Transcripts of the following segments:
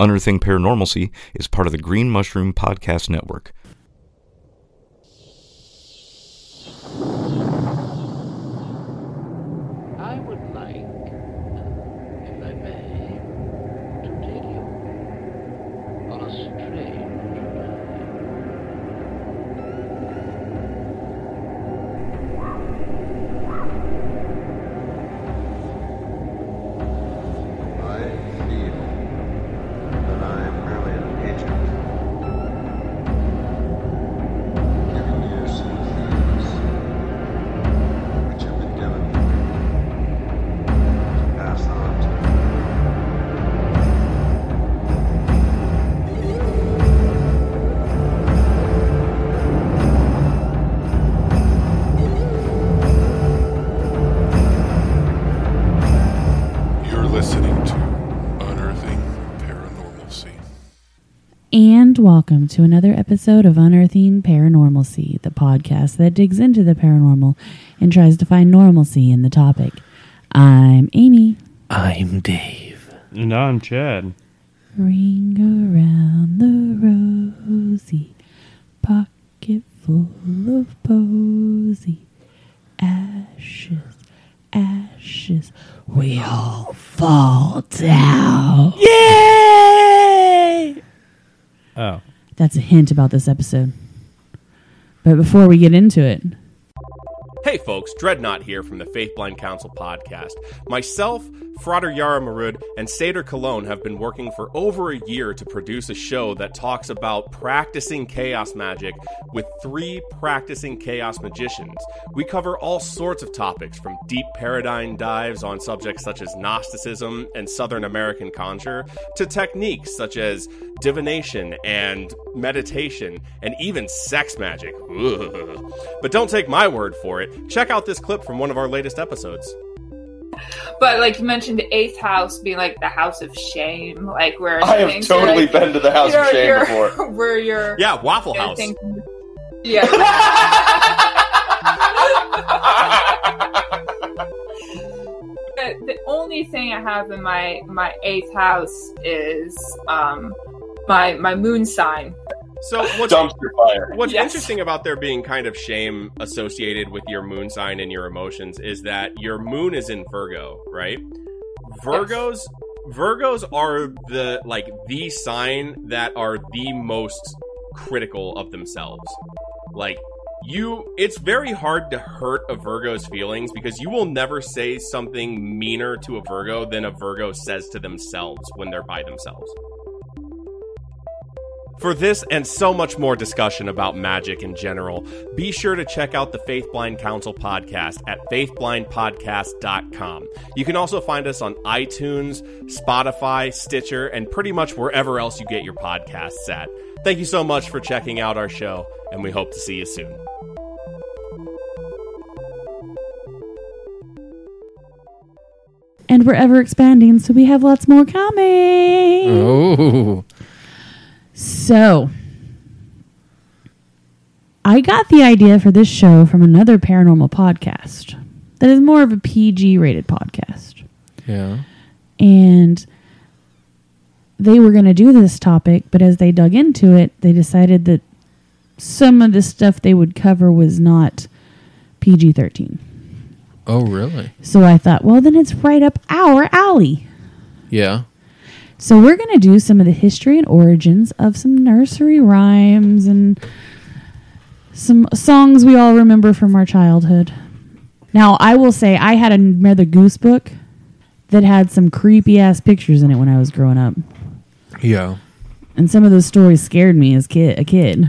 Unearthing Paranormalcy is part of the Green Mushroom Podcast Network. Episode of Unearthing Paranormalcy, the podcast that digs into the paranormal and tries to find normalcy in the topic. I'm Amy. I'm Dave. And I'm Chad. Ring around the rosy, pocket full of posy. Ashes, ashes, we all fall down. Yay! Oh. That's a hint about this episode. But before we get into it, Hey folks, Dreadnought here from the Faith Blind Council podcast. Myself, Frater Yara Marud, and Seder Cologne have been working for over a year to produce a show that talks about practicing chaos magic with three practicing chaos magicians. We cover all sorts of topics from deep paradigm dives on subjects such as Gnosticism and Southern American conjure to techniques such as divination and meditation and even sex magic. Ugh. But don't take my word for it. Check out this clip from one of our latest episodes. But like you mentioned, eighth house being like the house of shame, like where I have totally like, been to the house of shame you're- before. Where you're Yeah, Waffle you're House. thinking- yeah. the, the only thing I have in my my eighth house is um my my moon sign. So what's Dumpster fire. What's Yes. interesting about there being kind of shame associated with your moon sign and your emotions is that your moon is in Virgo, right? Virgos Virgos are the like the sign that are the most critical of themselves. Like you it's very hard to hurt a Virgo's feelings because you will never say something meaner to a Virgo than a Virgo says to themselves when they're by themselves. For this and so much more discussion about magic in general, be sure to check out the Faith Blind Council podcast at faithblindpodcast.com. You can also find us on iTunes, Spotify, Stitcher, and pretty much wherever else you get your podcasts at. Thank you so much for checking out our show, and we hope to see you soon. and we're ever expanding, so we have lots more coming. Oh. So, I got the idea for this show from another paranormal podcast that is more of a PG rated podcast. Yeah. And they were going to do this topic, but as they dug into it, they decided that some of the stuff they would cover was not PG 13. Oh, really? So I thought, well, then it's right up our alley. Yeah. So we're going to do some of the history and origins of some nursery rhymes and some songs we all remember from our childhood. Now, I will say I had another goose book that had some creepy ass pictures in it when I was growing up. Yeah. And some of those stories scared me as kid a kid.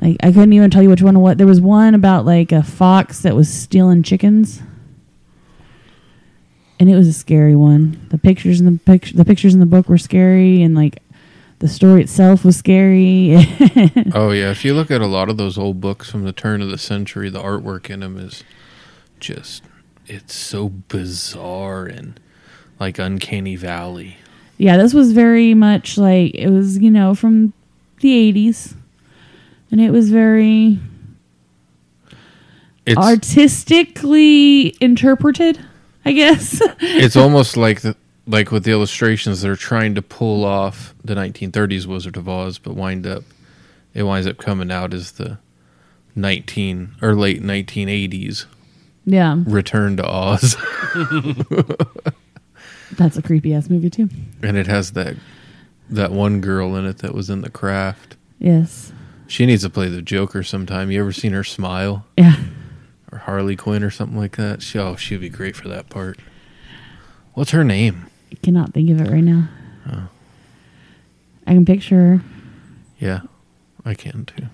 Like I couldn't even tell you which one what there was one about like a fox that was stealing chickens. And it was a scary one. The pictures in the picture the pictures in the book were scary and like the story itself was scary. Oh, yeah. If you look at a lot of those old books from the turn of the century, the artwork in them is just, it's so bizarre and like Uncanny Valley. yeah, this was very much like it was, you know, from the 80s. And it was very It's, artistically interpreted, I guess. it's almost like the, like with the illustrations, they're trying to pull off the 1930s Wizard of Oz, but wind up it winds up coming out as the 19 or late 1980s Yeah, Return to Oz, that's a creepy ass movie too. and it has that that one girl in it that was in The Craft. Yes. She needs to play the Joker sometime. You ever seen her smile? Yeah. Or Harley Quinn or something like that? She, oh, she'd be great for that part. What's her name? I cannot think of it right now. Oh. I can picture her. Yeah, I can too.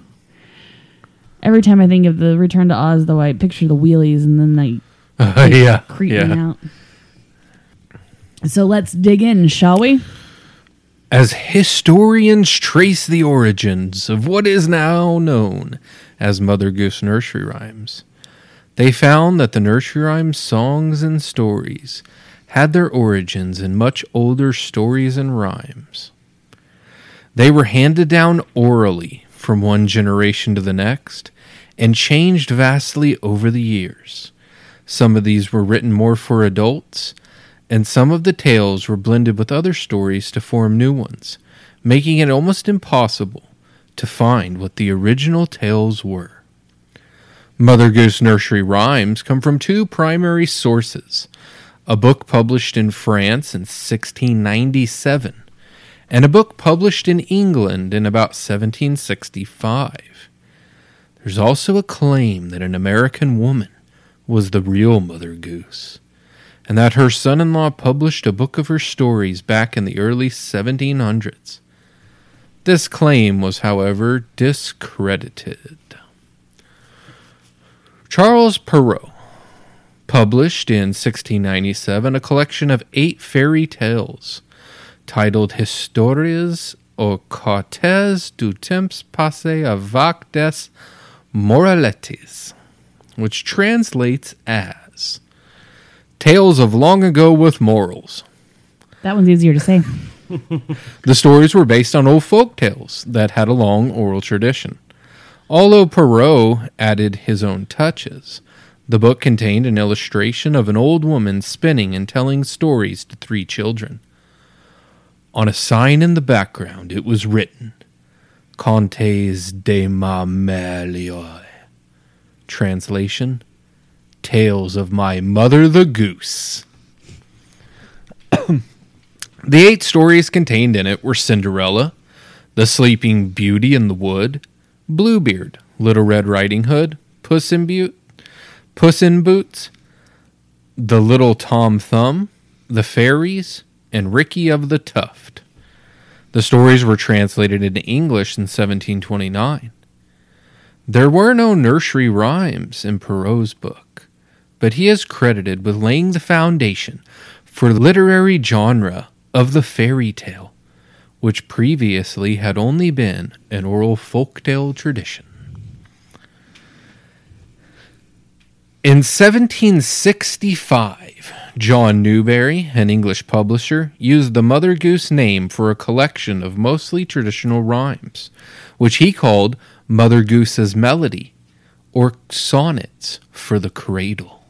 Every time I think of the Return to Oz, though, I picture the Wheelers and then they yeah, creep me yeah. out. So let's dig in, shall we? As historians trace the origins of what is now known as Mother Goose nursery rhymes, they found that the nursery rhyme songs and stories had their origins in much older stories and rhymes. They were handed down orally from one generation to the next and changed vastly over the years. Some of these were written more for adults, and some of the tales were blended with other stories to form new ones, making it almost impossible to find what the original tales were. Mother Goose Nursery Rhymes come from two primary sources a book published in France in 1697 and a book published in England in about 1765. There's also a claim that an American woman was the real Mother Goose, and that her son in law published a book of her stories back in the early 1700s. This claim was, however, discredited. Charles Perrault published in 1697 a collection of eight fairy tales titled Historias au Cortes du Temps Passé avec des Moralettes, which translates as Tales of Long Ago with Morals. That one's easier to say. The stories were based on old folk tales that had a long oral tradition. Although Perrault added his own touches, the book contained an illustration of an old woman spinning and telling stories to three children. On a sign in the background, it was written, Contes de ma Mère l'Oye. Translation, Tales of My Mother the Goose. the eight stories contained in it were Cinderella, The Sleeping Beauty in the Wood, Bluebeard, Little Red Riding Hood, Puss in, Boot, Puss in Boots, The Little Tom Thumb, The Fairies, and Ricky of the Tuft. The stories were translated into English in 1729. There were no nursery rhymes in Perrault's book, but he is credited with laying the foundation for the literary genre of the fairy tale, which previously had only been an oral folktale tradition. In 1765, John Newbery, an English publisher, used the Mother Goose name for a collection of mostly traditional rhymes, which he called Mother Goose's Melody, or Sonnets for the Cradle.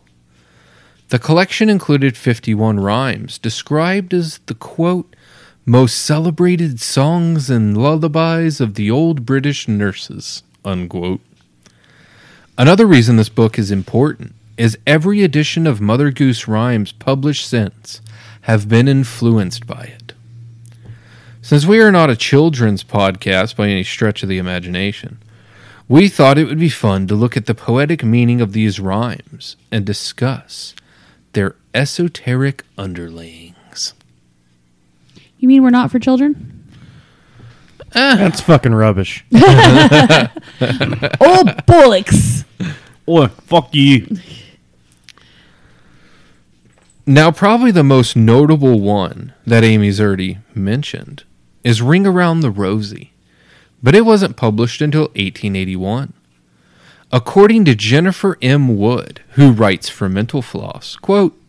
The collection included 51 rhymes described as the quote, most celebrated songs and lullabies of the old British nurses, unquote. Another reason this book is important is every edition of Mother Goose Rhymes published since have been influenced by it. Since we are not a children's podcast by any stretch of the imagination, we thought it would be fun to look at the poetic meaning of these rhymes and discuss their esoteric underlayings. You mean we're not for children? Eh. That's fucking rubbish. oh, bollocks. Oh, fuck you. Now, probably the most notable one that Amy's already mentioned is Ring Around the Rosie, but it wasn't published until 1881. According to Jennifer M. Wood, who writes for Mental Floss, quote,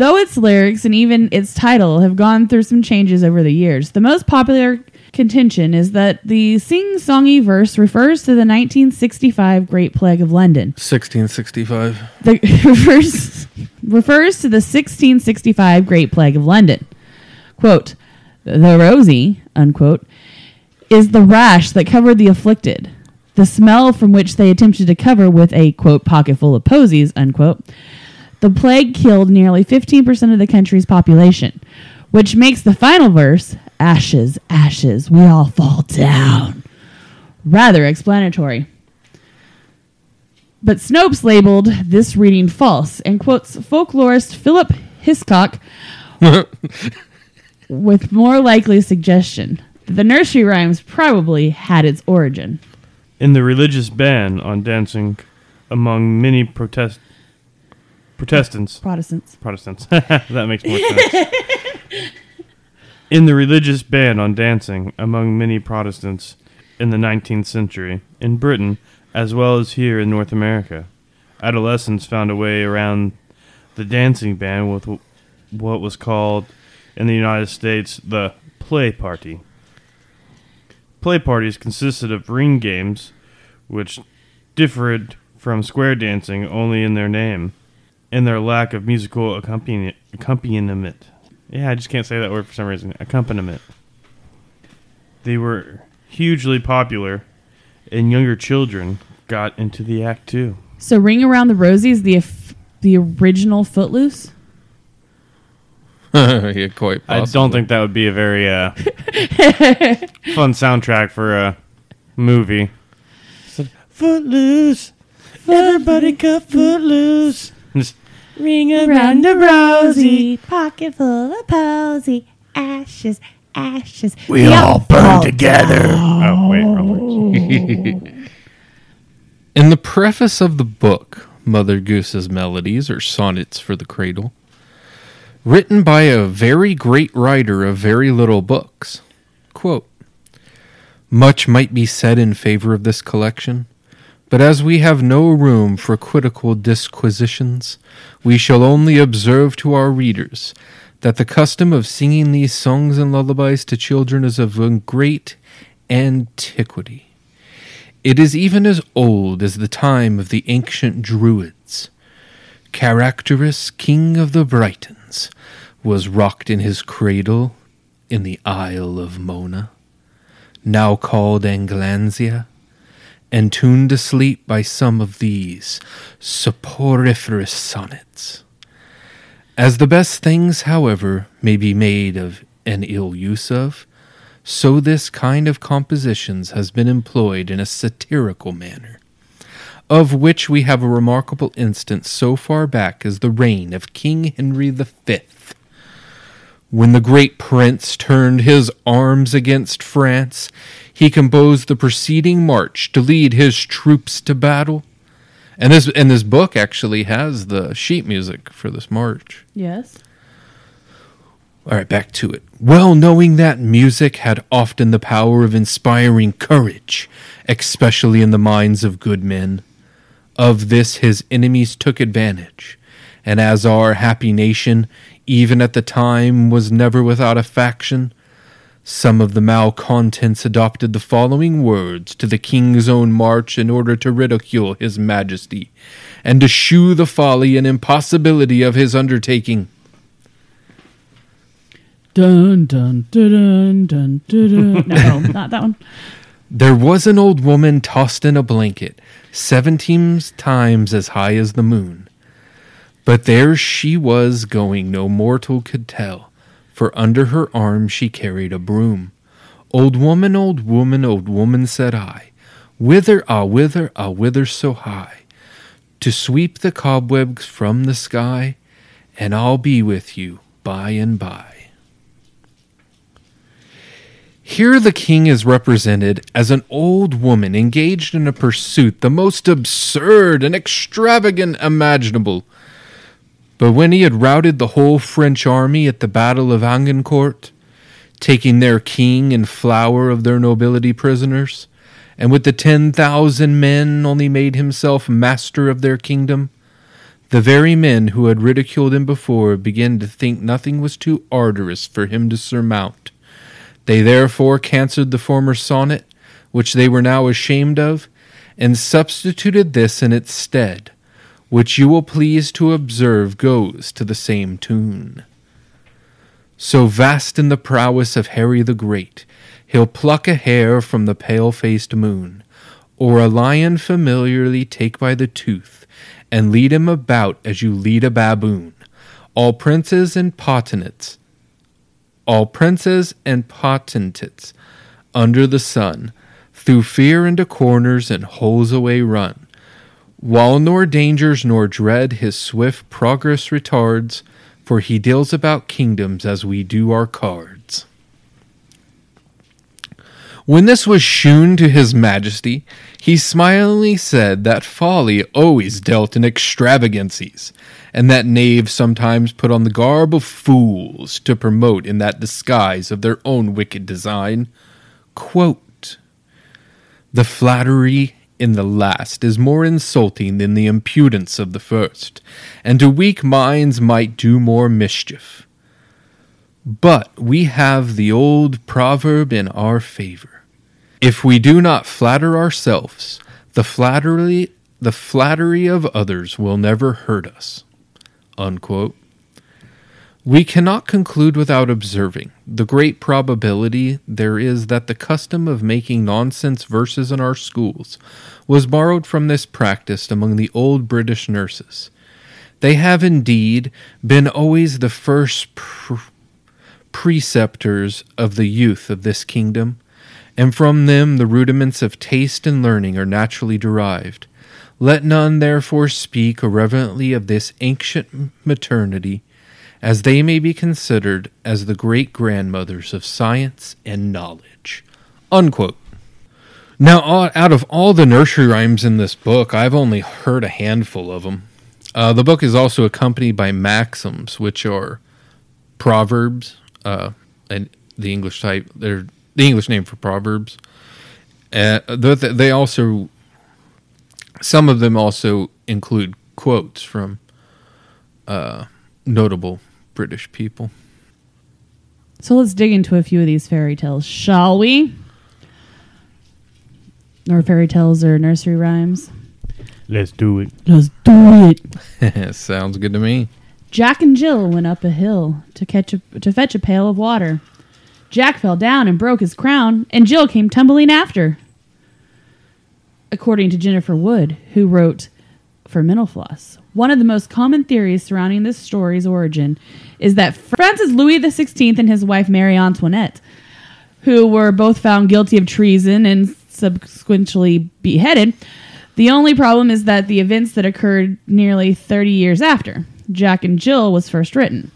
Though its lyrics and even its title have gone through some changes over the years, the most popular contention is that the sing songy verse refers to the 1965 Great Plague of London. 1665. The refers, refers to the 1665 Great Plague of London. Quote, the rosy, unquote, is the rash that covered the afflicted, the smell from which they attempted to cover with a, quote, pocket full of posies, unquote. The plague killed nearly 15% of the country's population, which makes the final verse, ashes, ashes, we all fall down, rather explanatory. But Snopes labeled this reading false and quotes folklorist Philip Hiscock with more likely suggestion that the nursery rhymes probably had its origin. In the religious ban on dancing among many protest Protestants, Protestants. Protestants. that makes more sense. in the religious ban on dancing among many Protestants in the 19th century, in Britain as well as here in North America, adolescents found a way around the dancing ban with what was called in the United States the play party. Play parties consisted of ring games, which differed from square dancing only in their name and their lack of musical accompani- accompaniment. Yeah, I just can't say that word for some reason. Accompaniment. They were hugely popular, and younger children got into the act too. So Ring Around the Rosie is the f- the original Footloose? yeah, quite. I don't think that would be a very uh, fun soundtrack for a movie. Footloose, everybody got footloose. Just ring around the rosy. pocket full of posy, ashes, ashes. We all burn together. Oh wait, oh, wrong one. In the preface of the book, Mother Goose's Melodies, or Sonnets for the Cradle, written by a very great writer of very little books, quote, Much might be said in favor of this collection, but as we have no room for critical disquisitions, we shall only observe to our readers that the custom of singing these songs and lullabies to children is of great antiquity. It is even as old as the time of the ancient Druids. Caractacus, king of the Britons, was rocked in his cradle in the Isle of Mona, now called Anglansia, and tuned to sleep by some of these soporiferous sonnets. As the best things, however, may be made of an ill use of, so this kind of compositions has been employed in a satirical manner, of which we have a remarkable instance so far back as the reign of King Henry Fifth. When the great prince turned his arms against France, he composed the preceding march to lead his troops to battle. And this and this book actually has the sheet music for this march. Yes. All right, back to it. Well knowing that music had often the power of inspiring courage, especially in the minds of good men. Of this his enemies took advantage, and as our happy nation, even at the time, was never without a faction, some of the malcontents adopted the following words to the king's own march in order to ridicule his majesty, and to shew the folly and impossibility of his undertaking. Dun dun dun dun dun dun. no, not that one. There was an old woman tossed in a blanket, seventeen times as high as the moon. But there she was going, no mortal could tell, for under her arm she carried a broom. Old woman, old woman, old woman, said I, whither, ah, whither, ah, whither so high? To sweep the cobwebs from the sky, and I'll be with you by and by. Here the king is represented as an old woman engaged in a pursuit the most absurd and extravagant imaginable. But when he had routed the whole French army at the Battle of Agincourt, taking their king and flower of their nobility prisoners, and with the ten thousand men only made himself master of their kingdom, the very men who had ridiculed him before began to think nothing was too arduous for him to surmount. They therefore cancelled the former sonnet, which they were now ashamed of, and substituted this in its stead, which you will please to observe goes to the same tune. So vast in the prowess of Harry the Great, he'll pluck a hair from the pale faced moon, or a lion familiarly take by the tooth, and lead him about as you lead a baboon. All princes and potentates, all princes and potentates under the sun, through fear into corners and holes away run. While nor dangers nor dread his swift progress retards, for he deals about kingdoms as we do our cards. When this was shewn to his majesty, he smilingly said that folly always dealt in extravagancies, and that knaves sometimes put on the garb of fools to promote in that disguise of their own wicked design. Quote, the flattery in the last is more insulting than the impudence of the first, and to weak minds might do more mischief. But we have the old proverb in our favor. If we do not flatter ourselves, the flattery the flattery of others will never hurt us. Unquote. We cannot conclude without observing the great probability there is that the custom of making nonsense verses in our schools was borrowed from this practice among the old British nurses. They have indeed been always the first pr- preceptors of the youth of this kingdom, and from them the rudiments of taste and learning are naturally derived. Let none therefore speak irreverently of this ancient maternity as they may be considered as the great grandmothers of science and knowledge. Unquote. Now, out of all the nursery rhymes in this book, I've only heard a handful of them. Uh, the book is also accompanied by maxims, which are proverbs, uh, and the English type. They're the English name for proverbs. Uh, they also, some of them also include quotes from uh, notable British people. So let's dig into a few of these fairy tales, shall we? Or fairy tales or nursery rhymes. Let's do it. Let's do it. Sounds good to me. Jack and Jill went up a hill to catch a, to fetch a pail of water. Jack fell down and broke his crown, and Jill came tumbling after. According to Jennifer Wood, who wrote for Mental Floss, one of the most common theories surrounding this story's origin is that Francis Louis XVI and his wife Marie Antoinette, who were both found guilty of treason and subsequently beheaded, the only problem is that the events that occurred nearly 30 years after Jack and Jill was first written.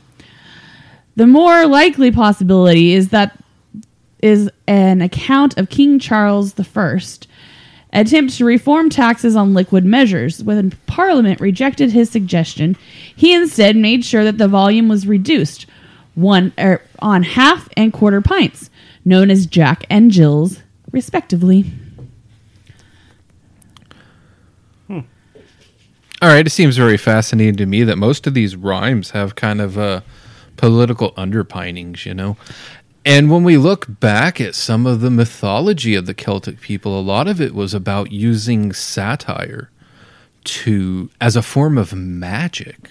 The more likely possibility is that is an account of King Charles I attempt to reform taxes on liquid measures. When Parliament rejected his suggestion, he instead made sure that the volume was reduced one er, on half and quarter pints, known as Jack and Jill's, respectively. All right, it seems very fascinating to me that most of these rhymes have kind of uh, political underpinnings, you know. And when we look back at some of the mythology of the Celtic people, a lot of it was about using satire to as a form of magic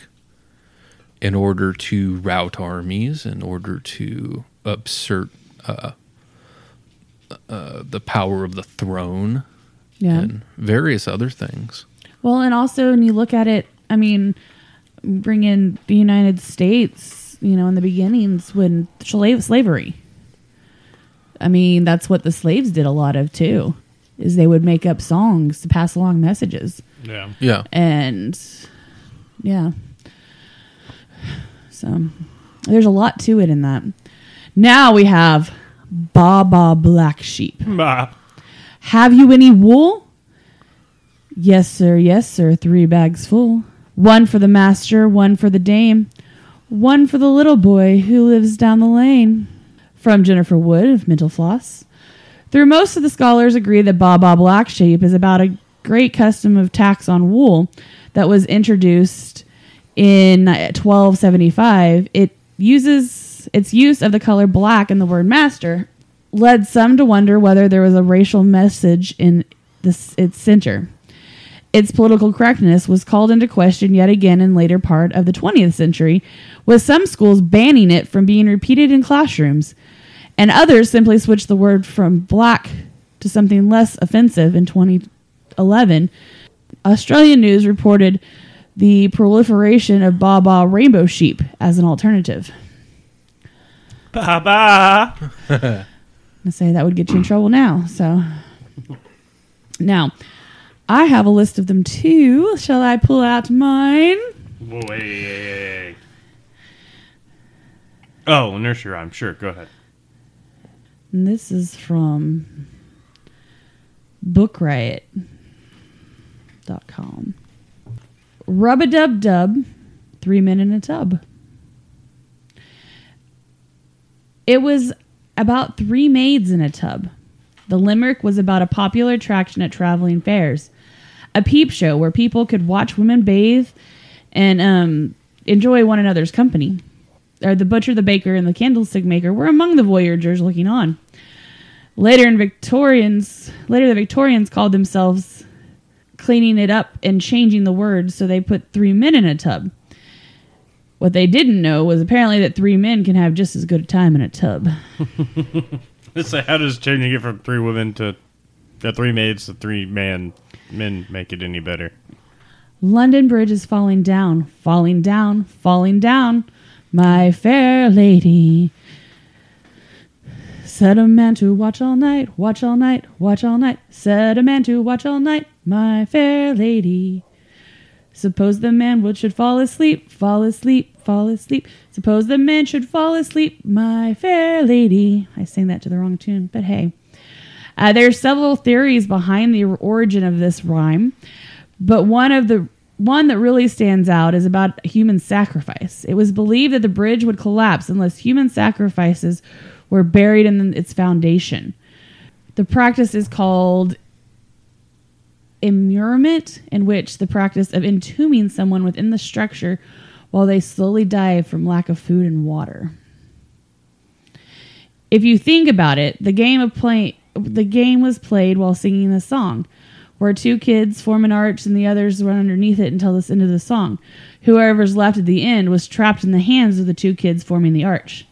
in order to rout armies, in order to assert uh, uh, the power of the throne, Yeah. and various other things. Well, and also when you look at it, I mean, bring in the United States, you know, in the beginnings when slave slavery. I mean, that's what the slaves did a lot of too, is they would make up songs to pass along messages. Yeah. Yeah. And yeah. So there's a lot to it in that. Now we have Baa Baa Black Sheep. Bah. Have you any wool? Yes, sir, yes, sir, three bags full. One for the master, one for the dame, one for the little boy who lives down the lane. From Jennifer Wood of Mental Floss. Through most of the scholars agree that Baa Baa Black Sheep is about a great custom of tax on wool that was introduced in 1275. It uses its use of the color black in the word master led some to wonder whether there was a racial message in this its center. its political correctness was called into question yet again in later part of the 20th century, with some schools banning it from being repeated in classrooms, and others simply switched the word from black to something less offensive in 2011. Australian news reported the proliferation of Baba rainbow sheep as an alternative. Baba. I say that would get you in trouble now. So now I have a list of them too. Shall I pull out mine? Wait. Oh, nursery rhyme. Sure, go ahead. And this is from bookriot.com. Rub a dub dub, three men in a tub. It was about three maids in a tub. The limerick was about a popular attraction at traveling fairs, a peep show where people could watch women bathe and um, enjoy one another's company. Or the butcher, the baker, and the candlestick maker were among the voyagers looking on. Later in Victorians, later the Victorians called themselves cleaning it up and changing the words, so they put three men in a tub. What they didn't know was apparently that three men can have just as good a time in a tub. So how does changing it from three women to uh, three maids to three man men make it any better? London Bridge is falling down, falling down, falling down, my fair lady. Said a man to watch all night, watch all night, watch all night. Said a man to watch all night, my fair lady. Suppose the man would should fall asleep, fall asleep, fall asleep. Suppose the man should fall asleep, my fair lady. I sang that to the wrong tune, but hey. Uh, there are several theories behind the origin of this rhyme, but one of the one that really stands out is about human sacrifice. It was believed that the bridge would collapse unless human sacrifices were buried in its foundation. The practice is called immurement, in which the practice of entombing someone within the structure while they slowly die from lack of food and water. If you think about it, the game of play the game was played while singing the song, where two kids form an arch and the others run underneath it until the end of the song. Whoever's left at the end was trapped in the hands of the two kids forming the arch.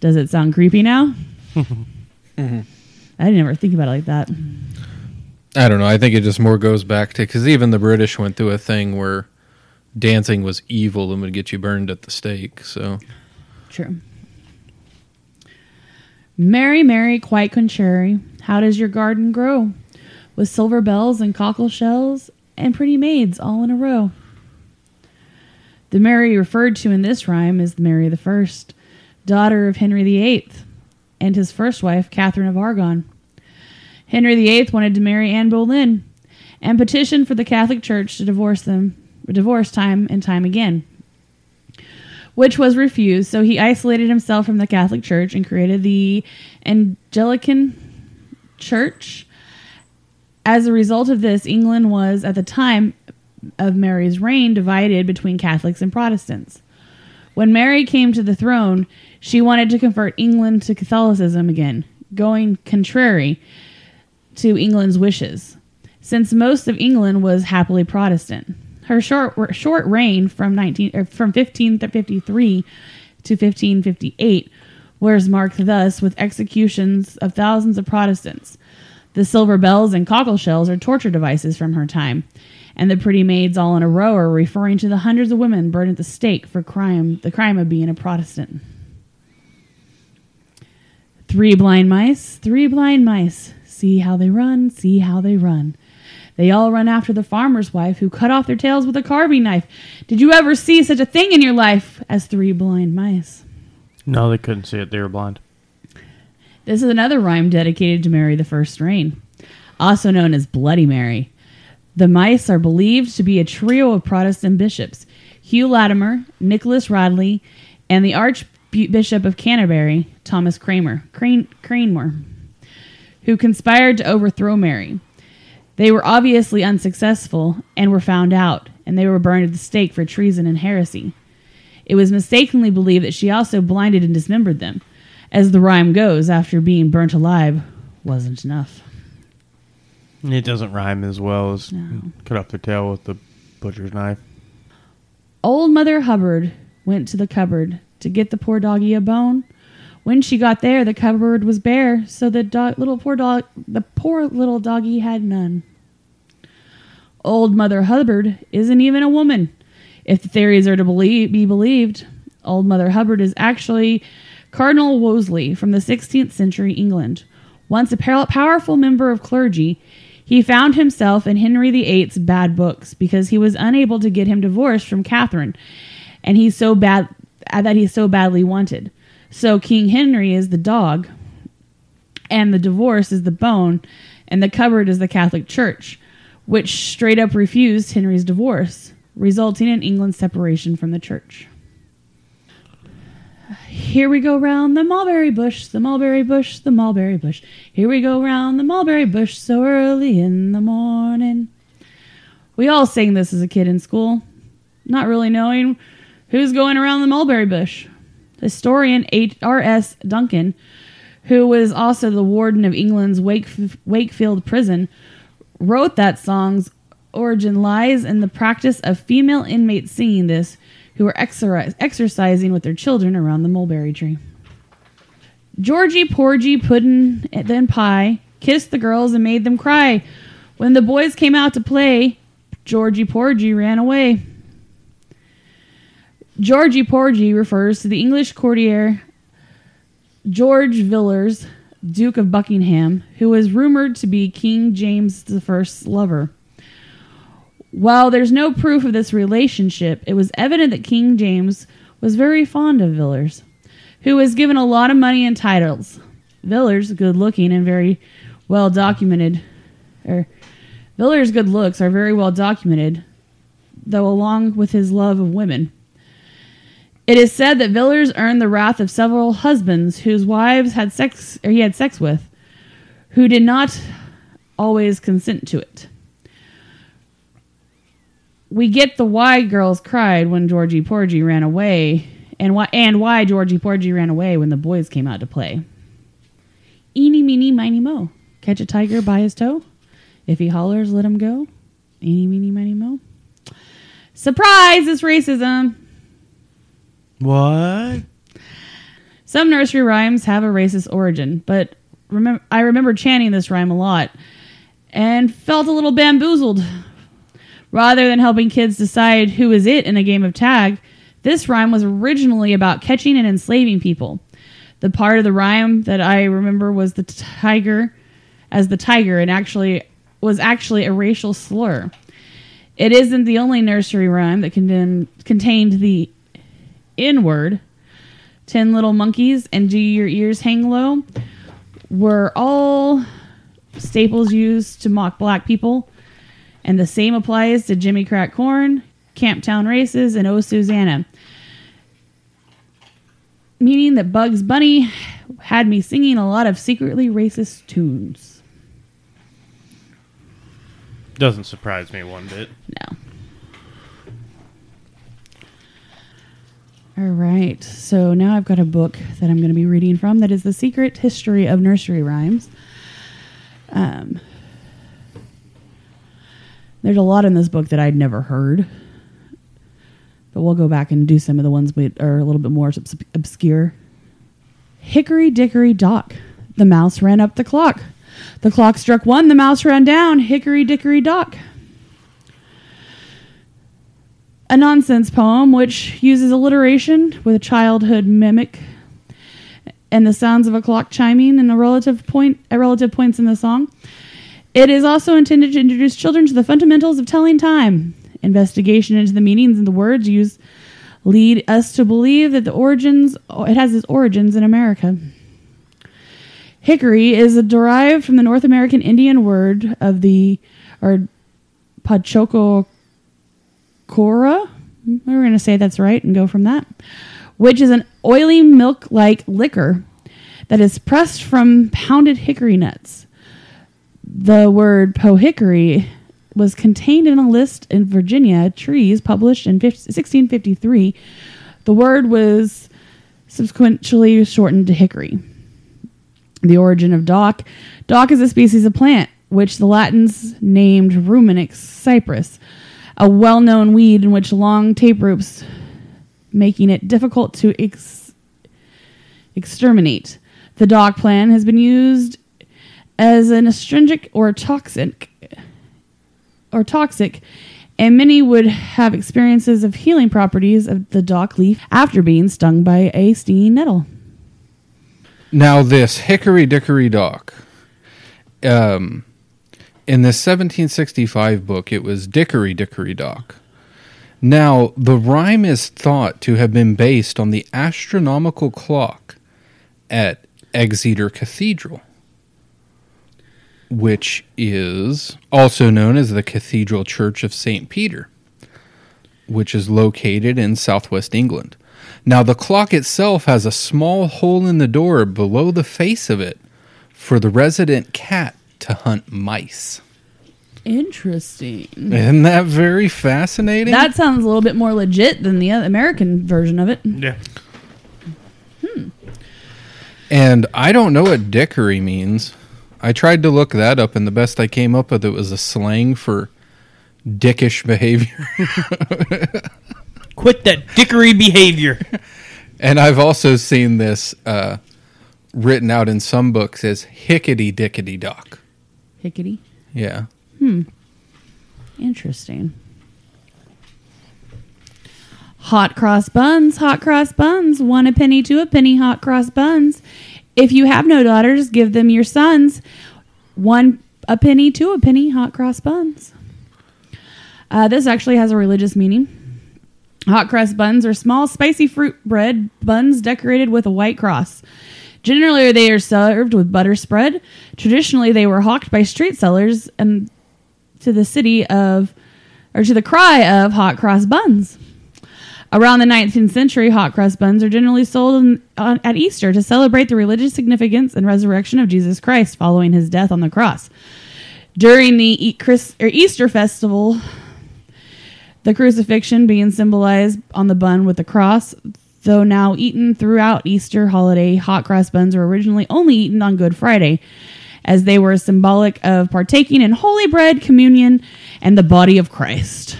Does it sound creepy now? Mm-hmm. I didn't ever think about it like that. I don't know. I think it just more goes back to because even the British went through a thing where dancing was evil and would get you burned at the stake. So True. Mary, Mary, quite contrary, how does your garden grow? With silver bells and cockle shells and pretty maids all in a row. The Mary referred to in this rhyme is Mary the First, daughter of Henry VIII, and his first wife, Catherine of Aragon. Henry VIII wanted to marry Anne Boleyn and petitioned for the Catholic Church to divorce them, divorce time and time again which was refused. So he isolated himself from the Catholic Church and created the Anglican Church. As a result of this, England was, at the time of Mary's reign, divided between Catholics and Protestants. When Mary came to the throne, she wanted to convert England to Catholicism again, going contrary to England's wishes, since most of England was happily Protestant. Her short short reign from 19 or from 1553 to 1558 was marked thus with executions of thousands of Protestants. The silver bells and cockle shells are torture devices from her time, and the pretty maids all in a row are referring to the hundreds of women burned at the stake for crime the crime of being a Protestant. Three blind mice, three blind mice. See how they run, see how they run. They all run after the farmer's wife who cut off their tails with a carving knife. Did you ever see such a thing in your life as three blind mice? No, they couldn't see it. They were blind. This is another rhyme dedicated to Mary the First reign, also known as Bloody Mary. The mice are believed to be a trio of Protestant bishops Hugh Latimer, Nicholas Radley, and the Archbishop of Canterbury, Thomas Cranmer, Crane, Cranmer, who conspired to overthrow Mary. They were obviously unsuccessful and were found out, and they were burned at the stake for treason and heresy. It was mistakenly believed that she also blinded and dismembered them. As the rhyme goes, after being burnt alive wasn't enough. It doesn't rhyme as well as No. cut off their tail with the butcher's knife. Old Mother Hubbard went to the cupboard to get the poor doggy a bone. When she got there, the cupboard was bare, so the little poor dog, the poor little doggy had none. Old Mother Hubbard isn't even a woman, if the theories are to believe, be believed. Old Mother Hubbard is actually Cardinal Wolsey from the 16th century England. Once a powerful member of clergy, he found himself in Henry VIII's bad books because he was unable to get him divorced from Catherine, and he's so bad that he's so badly wanted. So King Henry is the dog, and the divorce is the bone, and the cupboard is the Catholic Church, which straight up refused Henry's divorce, resulting in England's separation from the church. Here we go round the mulberry bush, the mulberry bush, the mulberry bush. Here we go round the mulberry bush so early in the morning. We all sang this as a kid in school, not really knowing who's going around the mulberry bush. Historian H.R.S. Duncan, who was also the warden of England's Wake- Wakefield prison, wrote that song's origin lies in the practice of female inmates singing this who were exer- exercising with their children around the mulberry tree. Georgie Porgy Puddin' eh, then Pie kissed the girls and made them cry. When the boys came out to play, Georgie Porgy ran away. Georgie Porgy refers to the English courtier George Villiers, Duke of Buckingham, who was rumored to be King James I's lover. While there's no proof of this relationship, it was evident that King James was very fond of Villiers, who was given a lot of money and titles. Villiers, good looking and very well documented, or er, Villiers' good looks are very well documented, though along with his love of women. It is said that Villiers earned the wrath of several husbands whose wives had sex or he had sex with, who did not always consent to it. We get the why girls cried when Georgie Porgy ran away, and why and why Georgie Porgy ran away when the boys came out to play. Eeny, meeny, miny, mo. Catch a tiger by his toe. If he hollers, let him go. Eeny, meeny, miny, mo. Surprise! It's racism. What? Some nursery rhymes have a racist origin, but remember, I remember chanting this rhyme a lot and felt a little bamboozled. Rather than helping kids decide who is it in a game of tag, this rhyme was originally about catching and enslaving people. The part of the rhyme that I remember was the tiger as the tiger and actually was actually a racial slur. It isn't the only nursery rhyme that contain, contained the Word. Ten Little Monkeys and Do Your Ears Hang Low were all staples used to mock black people. And the same applies to Jimmy Crack Corn, Camptown Races, and Oh Susanna. Meaning that Bugs Bunny had me singing a lot of secretly racist tunes. Doesn't surprise me one bit. No. All right. So now I've got a book that I'm going to be reading from that is The Secret History of Nursery Rhymes. Um, there's a lot in this book that I'd never heard. But we'll go back and do some of the ones that are a little bit more obs- obscure. Hickory Dickory Dock. The mouse ran up the clock. The clock struck one, the mouse ran down. Hickory Dickory Dock. A nonsense poem which uses alliteration with a childhood mimic and the sounds of a clock chiming in a relative point at relative points in the song. It is also intended to introduce children to the fundamentals of telling time. Investigation into the meanings and the words used lead us to believe that the origins it has its origins in America. Hickory is derived from the North American Indian word of the or Pachoco Cora. We're going to say that's right and go from that, which is an oily milk like liquor that is pressed from pounded hickory nuts. The word pohickory was contained in a list in Virginia trees published in 1653. The word was subsequently shortened to hickory. The origin of dock. Dock is a species of plant which the Latins named Ruminix cypress, a well known weed in which long taproots, making it difficult to ex- exterminate. The dock plant has been used as an astringent or toxic or toxic, and many would have experiences of healing properties of the dock leaf after being stung by a stinging nettle. Now, this Hickory Dickory Dock, um, in the 1765 book, it was Dickory Dickory Dock. Now, the rhyme is thought to have been based on the astronomical clock at Exeter Cathedral, which is also known as the Cathedral Church of St. Peter, which is located in southwest England. Now, the clock itself has a small hole in the door below the face of it for the resident cat to hunt mice. Interesting. Isn't that very fascinating? That sounds a little bit more legit than the American version of it. Yeah. Hmm. and I don't know what dickory means. I tried to look that up, and the best I came up with it was a slang for dickish behavior. Quit that dickery behavior. and I've also seen this uh, written out in some books as hickety dickety dock. Hickety. Yeah. Hmm. Interesting. Hot cross buns, hot cross buns, one a penny, two a penny, hot cross buns. If you have no daughters, give them your sons. One a penny, two a penny, hot cross buns. Uh, this actually has a religious meaning. Hot cross buns are small, spicy fruit bread buns decorated with a white cross. Generally, they are served with butter spread. Traditionally, they were hawked by street sellers and to the city of, or to the cry of hot cross buns. Around the 19th century, hot cross buns are generally sold in, on, at Easter to celebrate the religious significance and resurrection of Jesus Christ following his death on the cross. During the e- Chris, Easter festival, the crucifixion being symbolized on the bun with the cross, though now eaten throughout Easter holiday, hot cross buns were originally only eaten on Good Friday, as they were symbolic of partaking in holy bread, communion, and the body of Christ.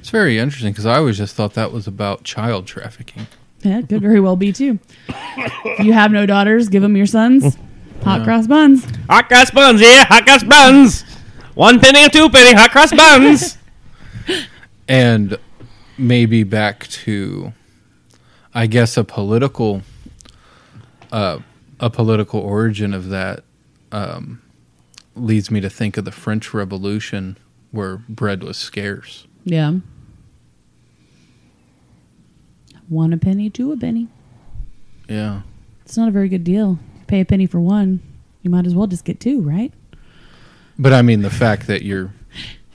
It's very interesting because I always just thought that was about child trafficking. Yeah, could very well be too. if you have no daughters, give them your sons. Hot cross buns. Hot cross buns, yeah, hot cross buns. One penny and two penny, hot cross buns. and maybe back to i guess a political uh, a political origin of that um, leads me to think of the french revolution where bread was scarce Yeah. One a penny, two a penny. yeah It's not a very good deal. Pay a penny for one. You might as well just get two, right? but i mean the fact that you're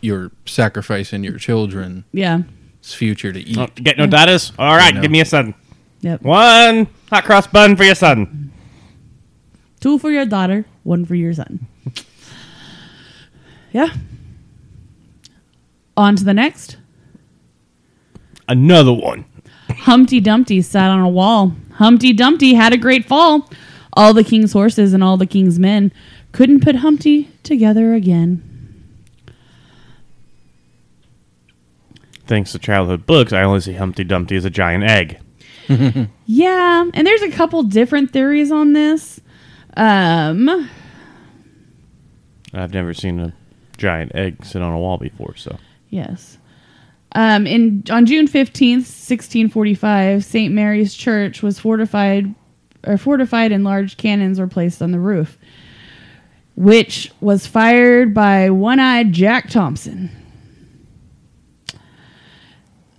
you're sacrificing your children. Yeah. future to eat Oh, get no daughters? All right, No. give me a son. Yep. One hot cross bun for your son. Two for your daughter, one for your son. Yeah. On to the next. Another one. Humpty Dumpty sat on a wall. Humpty Dumpty had a great fall. All the king's horses and all the king's men couldn't put Humpty together again. Thanks to childhood books, I only see Humpty Dumpty as a giant egg. Yeah, and there's a couple different theories on this. Um, I've never seen a giant egg sit on a wall before, so. yes. Um, in on June fifteenth, sixteen forty-five, Saint Mary's Church was fortified, or fortified, and large cannons were placed on the roof, which was fired by one-eyed Jack Thompson.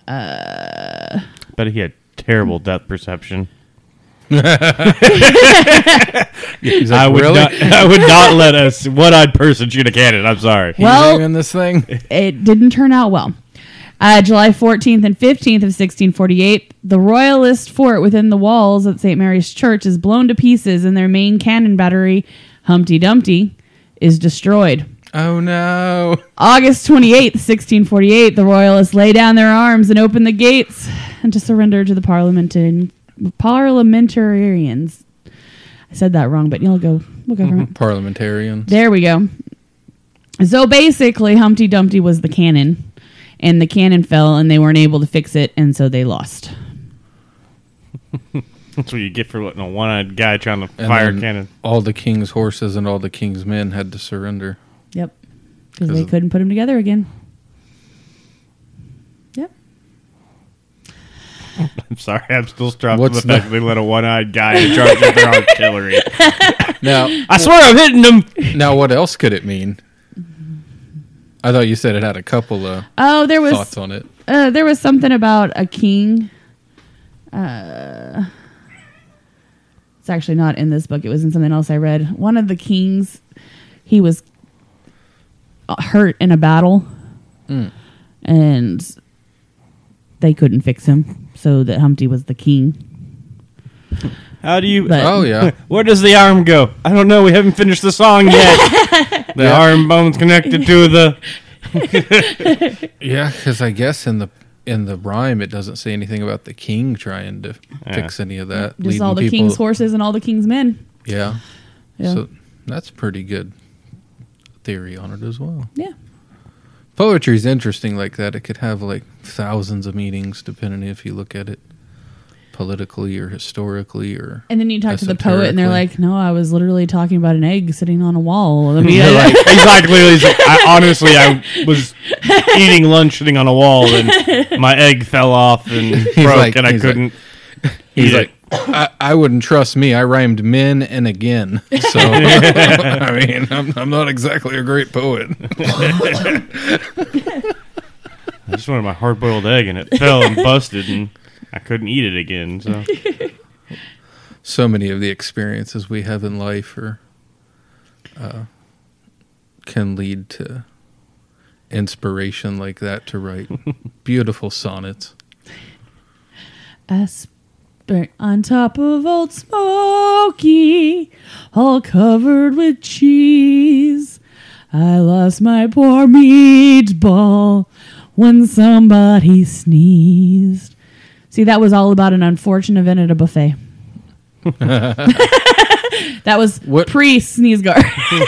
Uh, but he had terrible depth perception. He's like, I would really not. I would not let a one-eyed person shoot a cannon. I'm sorry. He's Well- aiming this thing it didn't turn out well. Uh, July 14th and 15th of 1648, the Royalist fort within the walls of St. Mary's Church is blown to pieces and their main cannon battery, Humpty Dumpty, is destroyed. Oh no August 28th, 1648, the Royalists lay down their arms and open the gates and to surrender to the parliamentar- parliamentarians. I said that wrong, but you'll go. We'll go from it. parliamentarians There we go. So basically, Humpty Dumpty was the cannon, and the cannon fell, and they weren't able to fix it, and so they lost. That's what you get for letting a one-eyed guy trying to And fire a cannon. All the king's horses and all the king's men had to surrender. Yep, Because they couldn't put them together again. Yep. I'm sorry, I'm still struck What's with the fact that they let a one-eyed guy in charge of their artillery. Now, I swear I'm hitting them. now, what else could it mean? I thought you said it had a couple of Oh, there was thoughts on it. uh, there was something about a king. Uh, it's actually not in this book. It was in something else I read. One of the kings, he was hurt in a battle, Mm. and they couldn't fix him, so that Humpty was the king. How do you? But- Oh yeah, Where does the arm go? I don't know. We haven't finished the song yet. the Yeah. arm bone's connected to the. yeah. Because I guess in the in the rhyme it doesn't say anything about the king trying to Yeah. fix any of that. Just leading all the people- king's horses and all the king's men. Yeah. Yeah. So that's pretty good theory on it as well. Yeah. Poetry is interesting like that. It could have like thousands of meanings depending if you look at it politically or historically or And then you talk to the poet, and they're like, "No, I was literally talking about an egg sitting on a wall." I mean, You're like, exactly. Like, I, honestly, I was eating lunch sitting on a wall, and my egg fell off and broke, like- and I couldn't. He's eat like, it. I, I wouldn't trust me. I rhymed men and again. So, I mean, I'm, I'm not exactly a great poet. I just wanted my hard-boiled egg, and it fell and busted, and I couldn't eat it again. So So many of the experiences we have in life are, uh, can lead to inspiration like that to write beautiful sonnets. I spent on top of Old Smoky, all covered with cheese. I lost my poor meatball when somebody sneezed. See, that was all about an unfortunate event at a buffet. that was What- pre sneeze guard. when,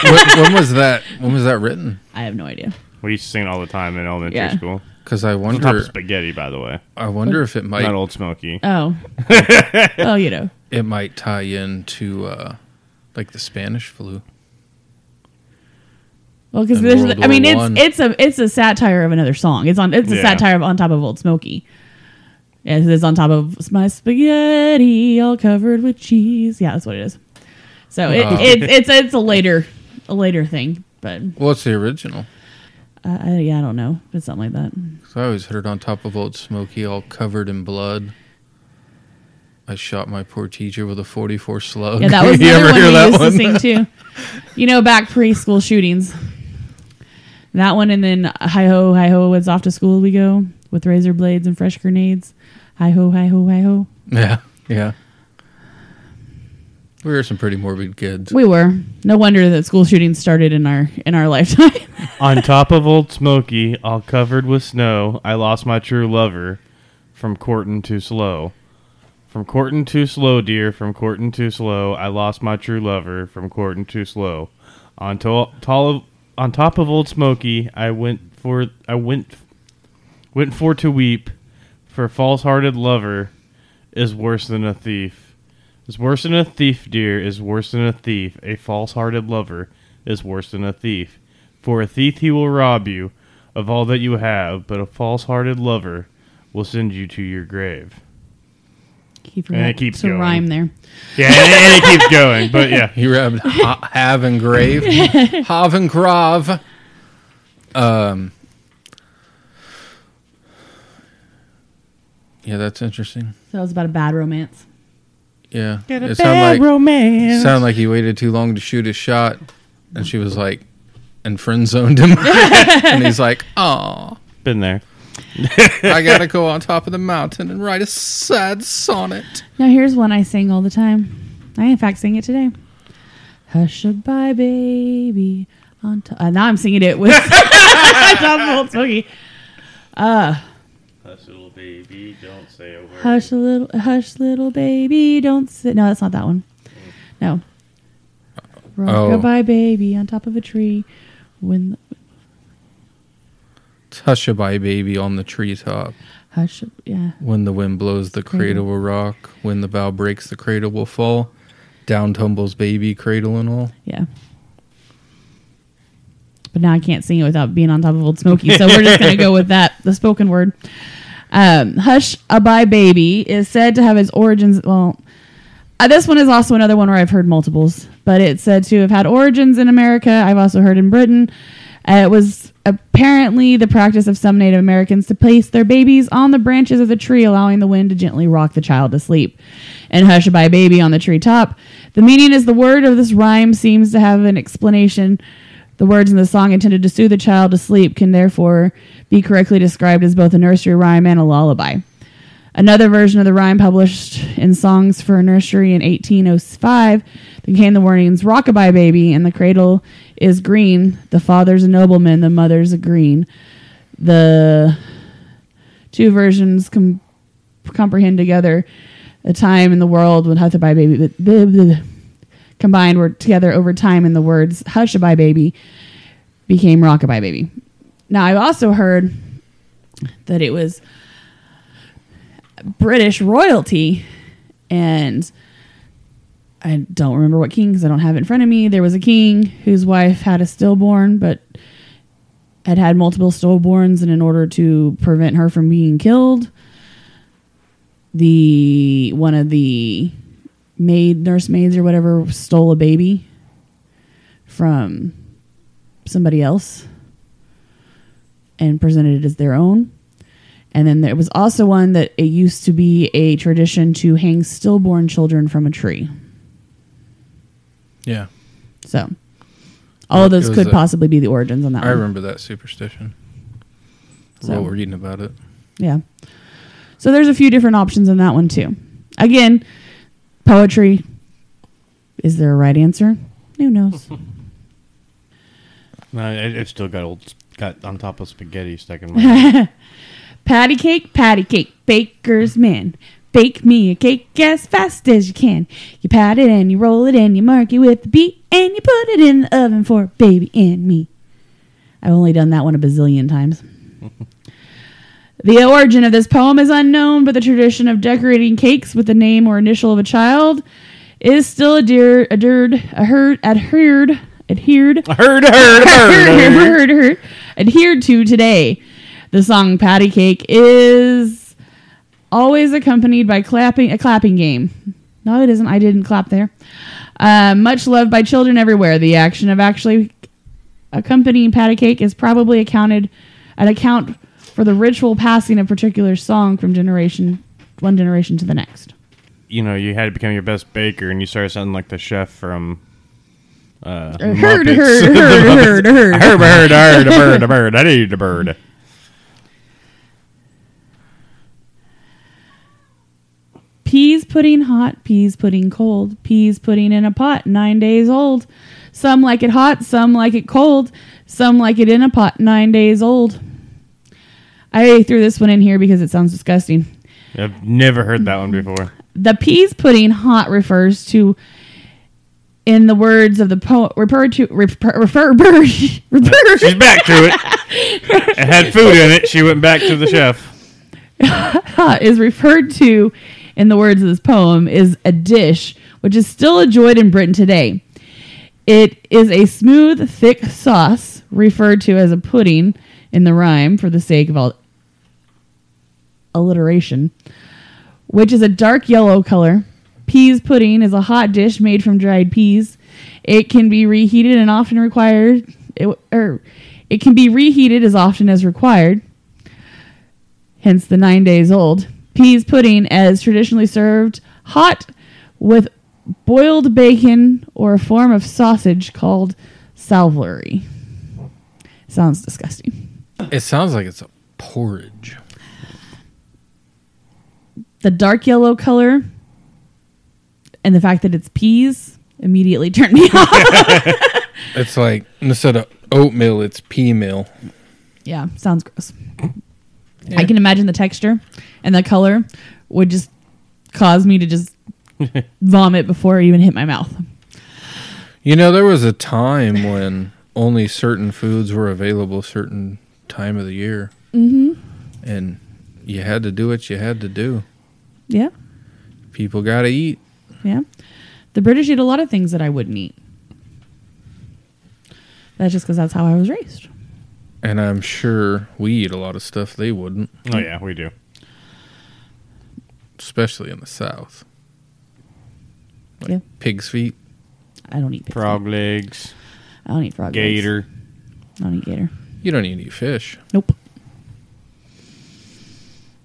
when was that? When was that written? I have no idea. we used to sing it all the time in elementary Yeah. school. Because I On top of wonder. spaghetti, by the way, I wonder if it might not Old Smoky. Oh. oh, you know. it might tie into uh, like the Spanish flu. Well, because And there's, World I mean, War it's One. it's a it's a satire of another song. It's on it's a Yeah. satire of on top of Old Smoky. Yeah, it's on top of my spaghetti, all covered with cheese. Yeah, that's what it is. So it, Oh. it's it's it's a later a later thing, but What's the original? I, yeah, I don't know. It's something like that. I always heard on top of Old Smoky, all covered in blood. I shot my poor teacher with a 44 slug. Yeah, that was you another one we that used one? to sing too. You know, back preschool shootings. That one, and then hi ho, hi ho, it's off to school we go with razor blades and fresh grenades. Hi ho, hi ho, hi ho. Yeah, yeah. We were some pretty morbid kids. We were. No wonder that school shootings started in our in our lifetime. On top of Old Smoky, all covered with snow, I lost my true lover from courtin' too slow. From courtin' too slow, dear, from courtin' too slow, I lost my true lover from courtin' too slow. On to- tall of, on top of Old Smoky, I went for I went went for to weep, for false-hearted lover is worse than a thief. Is worse than a thief, dear, is worse than a thief. A false-hearted lover is worse than a thief. For a thief he will rob you of all that you have, but a false-hearted lover will send you to your grave. he And it keeps to going. rhyme there. Yeah, and, and it keeps going, but yeah. He rubbed ha- have and grave, have and grave. Um, yeah, that's interesting. So that was about a bad romance. Yeah, Get a it bad sounded like romance. sounded like he waited too long to shoot his shot, and she was like, and friend zoned him, and he's like, "Aw, Been there. I gotta go on top of the mountain and write a sad sonnet." Now here's one I sing all the time. I in fact sing it today. Hush a bye baby. On top. Uh, now I'm singing it with on top of Uh, Hush, little baby, don't say a word. hush a little, hush little baby, don't sit. No, that's not that one. No. Rock Oh. a bye baby on top of a tree. When Hushabye baby on the treetop. Hush. Yeah. When the wind blows, the cradle will rock. When the bough breaks, the cradle will fall. Down tumbles baby, cradle and all. Yeah. But now I can't sing it without being on top of Old Smoky, so we're just gonna go with that, the spoken word. Um, Hush a Bye Baby is said to have its origins. Well, uh, this one is also another one where I've heard multiples, but it's said to have had origins in America. I've also heard in Britain. Uh, it was apparently the practice of some Native Americans to place their babies on the branches of the tree, allowing the wind to gently rock the child to sleep. And Hush a Bye Baby on the tree top. The meaning is the word of this rhyme seems to have an explanation. The words in the song intended to soothe the child to sleep can therefore be correctly described as both a nursery rhyme and a lullaby. Another version of the rhyme published in Songs for a Nursery in 1805 contained the warnings Rockabye baby, and the cradle is green. The father's a nobleman, the mother's a green. The two versions com- comprehend together a time in the world when Hushabye baby blah, blah, blah, combined were together over time and the words Hushabye baby became Rockabye baby. Now, I've also heard that it was British royalty, and I don't remember what king because I don't have it in front of me. There was a king whose wife had a stillborn, but had had multiple stillborns, and in order to prevent her from being killed, the one of the maid nursemaids or whatever stole a baby from somebody else and presented it as their own. And then there was also one that it used to be a tradition to hang stillborn children from a tree. Yeah. So all of those could a- possibly be the origins on that I one. remember that superstition. So- Well, reading about it. Yeah. So there's a few different options in that one too. Again, poetry. Is there a right answer? Who knows? No, it, it's still got old, got on top of spaghetti stuck in my head. patty cake, patty cake, baker's man. Bake me a cake as fast as you can. You pat it and you roll it and you mark it with the beat and you put it in the oven for baby and me. I've only done that one a bazillion times. the origin of this poem is unknown, but the tradition of decorating cakes with the name or initial of a child is still adhered, adhered, adhered, adhered, adhered, Heard, heard, heard. heard, adhered to today. The song "Patty Cake" is always accompanied by clapping a clapping game. No, it isn't. I didn't clap there. Uh, much loved by children everywhere. The action of actually accompanying patty cake is probably accounted an account for the ritual passing of particular song from generation one generation to the next. You know, you had to become your best baker, and you started sounding like the chef from. Uh, Heard, heard, The heard, heard, heard. Heard, heard, heard, a bird, a bird. I need a bird. Peas pudding hot, peas pudding cold, peas pudding in a pot, nine days old. Some like it hot, some like it cold, some like it in a pot, nine days old. I threw this one in here because it sounds disgusting. I've never heard that one before. The peas pudding hot refers to, in the words of the poet, refer to refer refer, refer, She's back to it. It had food in it. She went back to the chef. is referred to in the words of this poem is a dish which is still enjoyed in Britain today. It is a smooth, thick sauce referred to as a pudding in the rhyme for the sake of all alliteration, which is a dark yellow color. Peas pudding is a hot dish made from dried peas. It can be reheated and often required, it, or it can be reheated as often as required hence the nine days old. Peas pudding as traditionally served hot with boiled bacon or a form of sausage called saveloy. Sounds disgusting. It sounds like it's a porridge. The dark yellow color and the fact that it's peas immediately turned me off. It's like instead of oatmeal, it's pea meal. yeah, sounds gross. I can imagine the texture and the color would just cause me to just vomit before it even hit my mouth. You know, there was a time when only certain foods were available certain time of the year. Mm-hmm. And you had to do what you had to do. Yeah. People got to eat. Yeah. The British eat a lot of things that I wouldn't eat. That's just because that's how I was raised. And I'm sure we eat a lot of stuff they wouldn't, Oh yeah, we do. especially in the South. Like Yeah. pig's feet. I don't eat pig Frog feet. legs, I don't eat frog legs. gator. I don't eat gator. You don't even eat fish. Nope.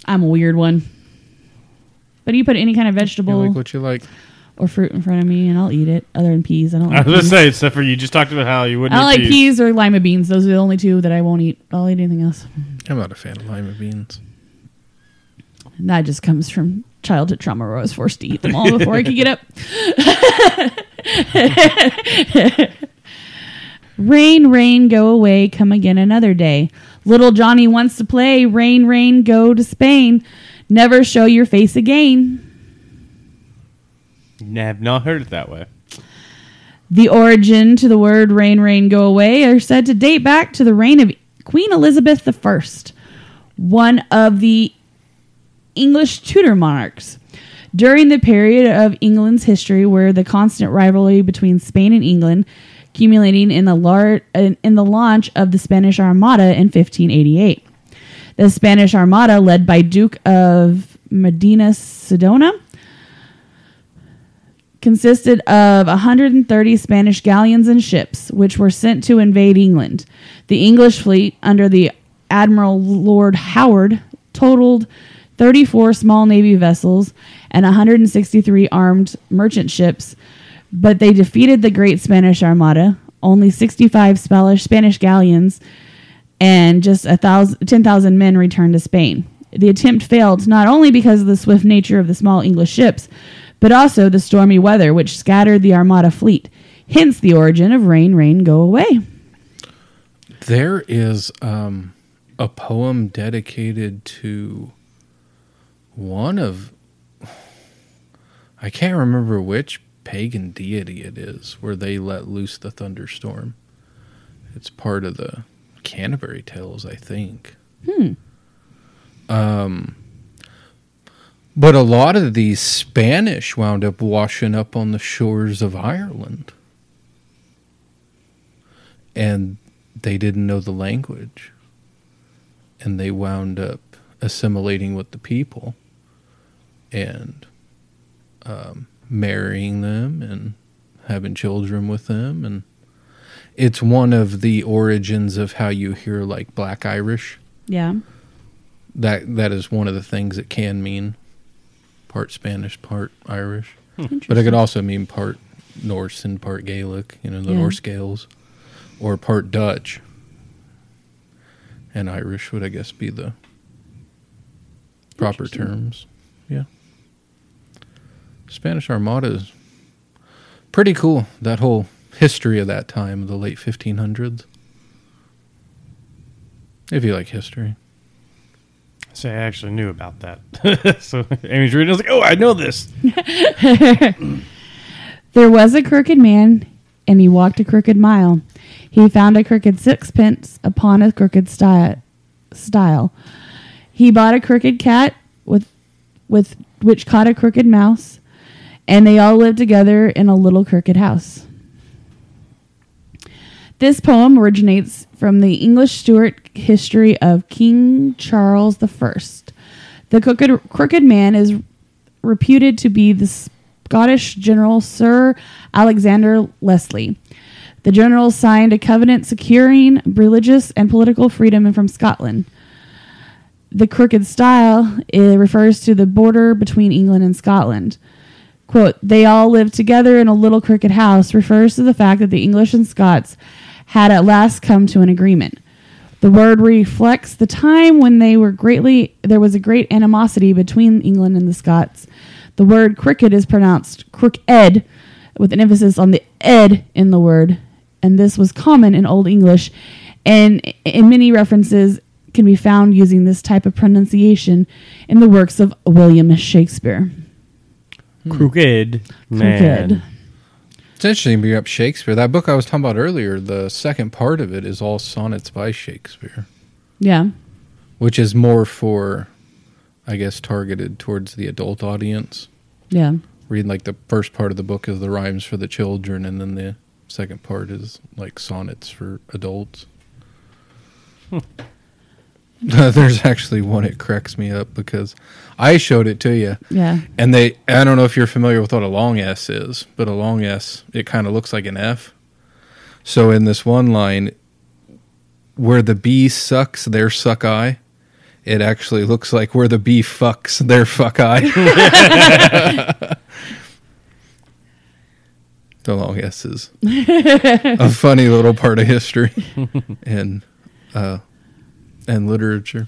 I'm a weird one. But you put any kind of You vegetable like what you like. or fruit in front of me, and I'll eat it. Other than peas, I don't. I Like was gonna peas. say, except for you just talked about how you I wouldn't. don't eat like peas or lima beans. Those are the only two that I won't eat. I'll eat anything else. I'm not a fan of lima beans. And that just comes from childhood trauma where I was forced to eat them all before I could get up. rain, rain, go away, come again another day. Little Johnny wants to play. Rain, rain, go to Spain. Never show your face again. I Have not heard it that way. The origin to the word rain, rain, go away are said to date back to the reign of Queen Elizabeth I, one of the English Tudor monarchs. During the period of England's history where the constant rivalry between Spain and England accumulating in the, lar- in in the launch of the Spanish Armada in 1588. The Spanish Armada, led by Duke of Medina Sidonia, consisted of 130 Spanish galleons and ships, which were sent to invade England. The English fleet, under the Admiral Lord Howard, totaled 34 small navy vessels and 163 armed merchant ships, but they defeated the Great Spanish Armada. Only 65 Spanish Spanish galleons and just a thousand, 10,000 men returned to Spain. The attempt failed not only because of the swift nature of the small English ships, but also the stormy weather which scattered the Armada fleet. Hence the origin of Rain, Rain, Go Away. There is um, a poem dedicated to one of, I can't remember which pagan deity it is, where they let loose the thunderstorm. It's part of the Canterbury Tales, I think. Hmm. Um, but a lot of these Spanish wound up washing up on the shores of Ireland. And they didn't know the language. And they wound up assimilating with the people and um, marrying them and having children with them. And it's one of the origins of how you hear like Black Irish. Yeah. that that is one of the things it can mean part spanish part irish. But it could also mean part norse and part gaelic you know the Yeah. norse gaels. Or part dutch. And irish would i guess be the proper terms. Yeah. Spanish armada is pretty cool that whole history of that time the late 1500s if you like history Say I actually knew about that. so Amy's reading. I was like, oh, I know this. There was a crooked man, and he walked a crooked mile. He found a crooked sixpence upon a crooked sti- stile. He bought a crooked cat with, with which caught a crooked mouse, and they all lived together in a little crooked house. This poem originates from the English Stuart history of King Charles I. The crooked, crooked man is reputed to be the Scottish general Sir Alexander Leslie. The general signed a covenant securing religious and political freedom from Scotland. The crooked style refers to the border between England and Scotland. Quote, they all lived together in a little crooked house refers to the fact that the English and Scots had at last come to an agreement. The word reflects the time when they were greatly there was a great animosity between England and the Scots. The word cricket is pronounced crooked with an emphasis on the ed in the word, and this was common in Old English and in many references can be found using this type of pronunciation in the works of William Shakespeare. Crooked man. It's interesting to bring up Shakespeare. That book I was talking about earlier, the second part of it is all sonnets by Shakespeare. Yeah. which is more for, I guess, targeted towards the adult audience. Yeah. Read like the first part of the book is the rhymes for the children, and then the second part is like sonnets for adults. Hmm. There's actually one it cracks me up because I showed it to you, Yeah. and they I don't know if you're familiar with what a long S is, but a long S it kind of looks like an F. So in this one line, where the bee sucks, their suck I. It actually looks like where the bee fucks, their fuck I. the long S is a funny little part of history and uh, and literature.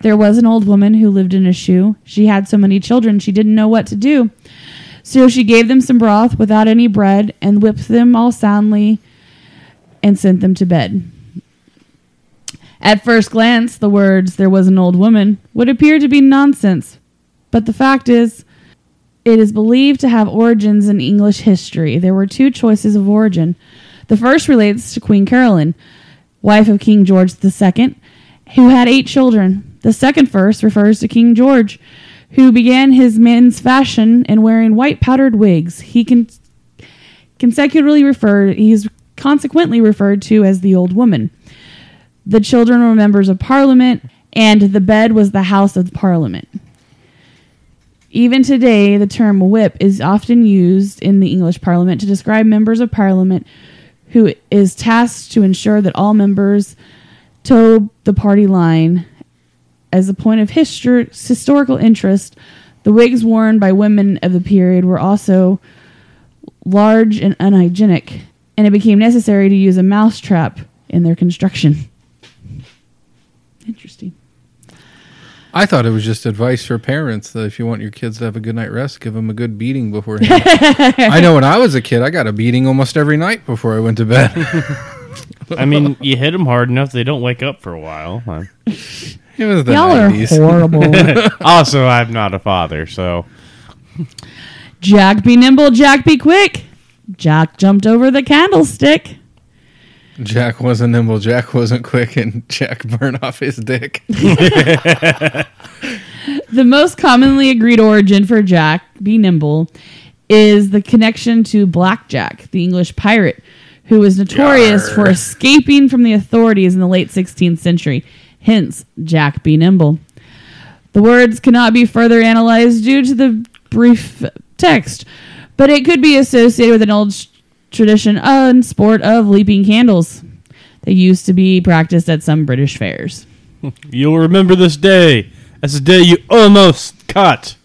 There was an old woman who lived in a shoe. She had so many children she didn't know what to do. So she gave them some broth without any bread and whipped them all soundly and sent them to bed. At first glance, the words, there was an old woman, would appear to be nonsense. But the fact is, it is believed to have origins in English history. There were two choices of origin. The first relates to Queen Caroline, wife of King George II, who had eight children. The second verse refers to King George, who began his men's fashion in wearing white powdered wigs. He can consecutively referred he's consequently referred to as the old woman. The children were members of parliament, and the bed was the house of parliament. Even today, the term whip is often used in the English Parliament to describe members of Parliament who is tasked to ensure that all members toe the party line. As a point of histor- historical interest, the wigs worn by women of the period were also large and unhygienic, and it became necessary to use a mousetrap in their construction. Interesting. I thought it was just advice for parents that if you want your kids to have a good night rest, give them a good beating beforehand. I know when I was a kid, I got a beating almost every night before I went to bed. I mean, you hit them hard enough they don't wake up for a while. Uh, it was the Y'all are horrible. also, I'm not a father, so Jack be nimble, Jack be quick. Jack jumped over the candlestick. Jack wasn't nimble, Jack wasn't quick, and Jack burned off his dick. The most commonly agreed origin for Jack be nimble is the connection to Blackjack, the English pirate, who was notorious Yarr. for escaping from the authorities in the late 16th century. Hence, Jack be nimble. The words cannot be further analyzed due to the brief text, but it could be associated with an old sh- tradition uh, and sport of leaping candles. They used to be practiced at some British fairs. you'll remember this day as the day you almost caught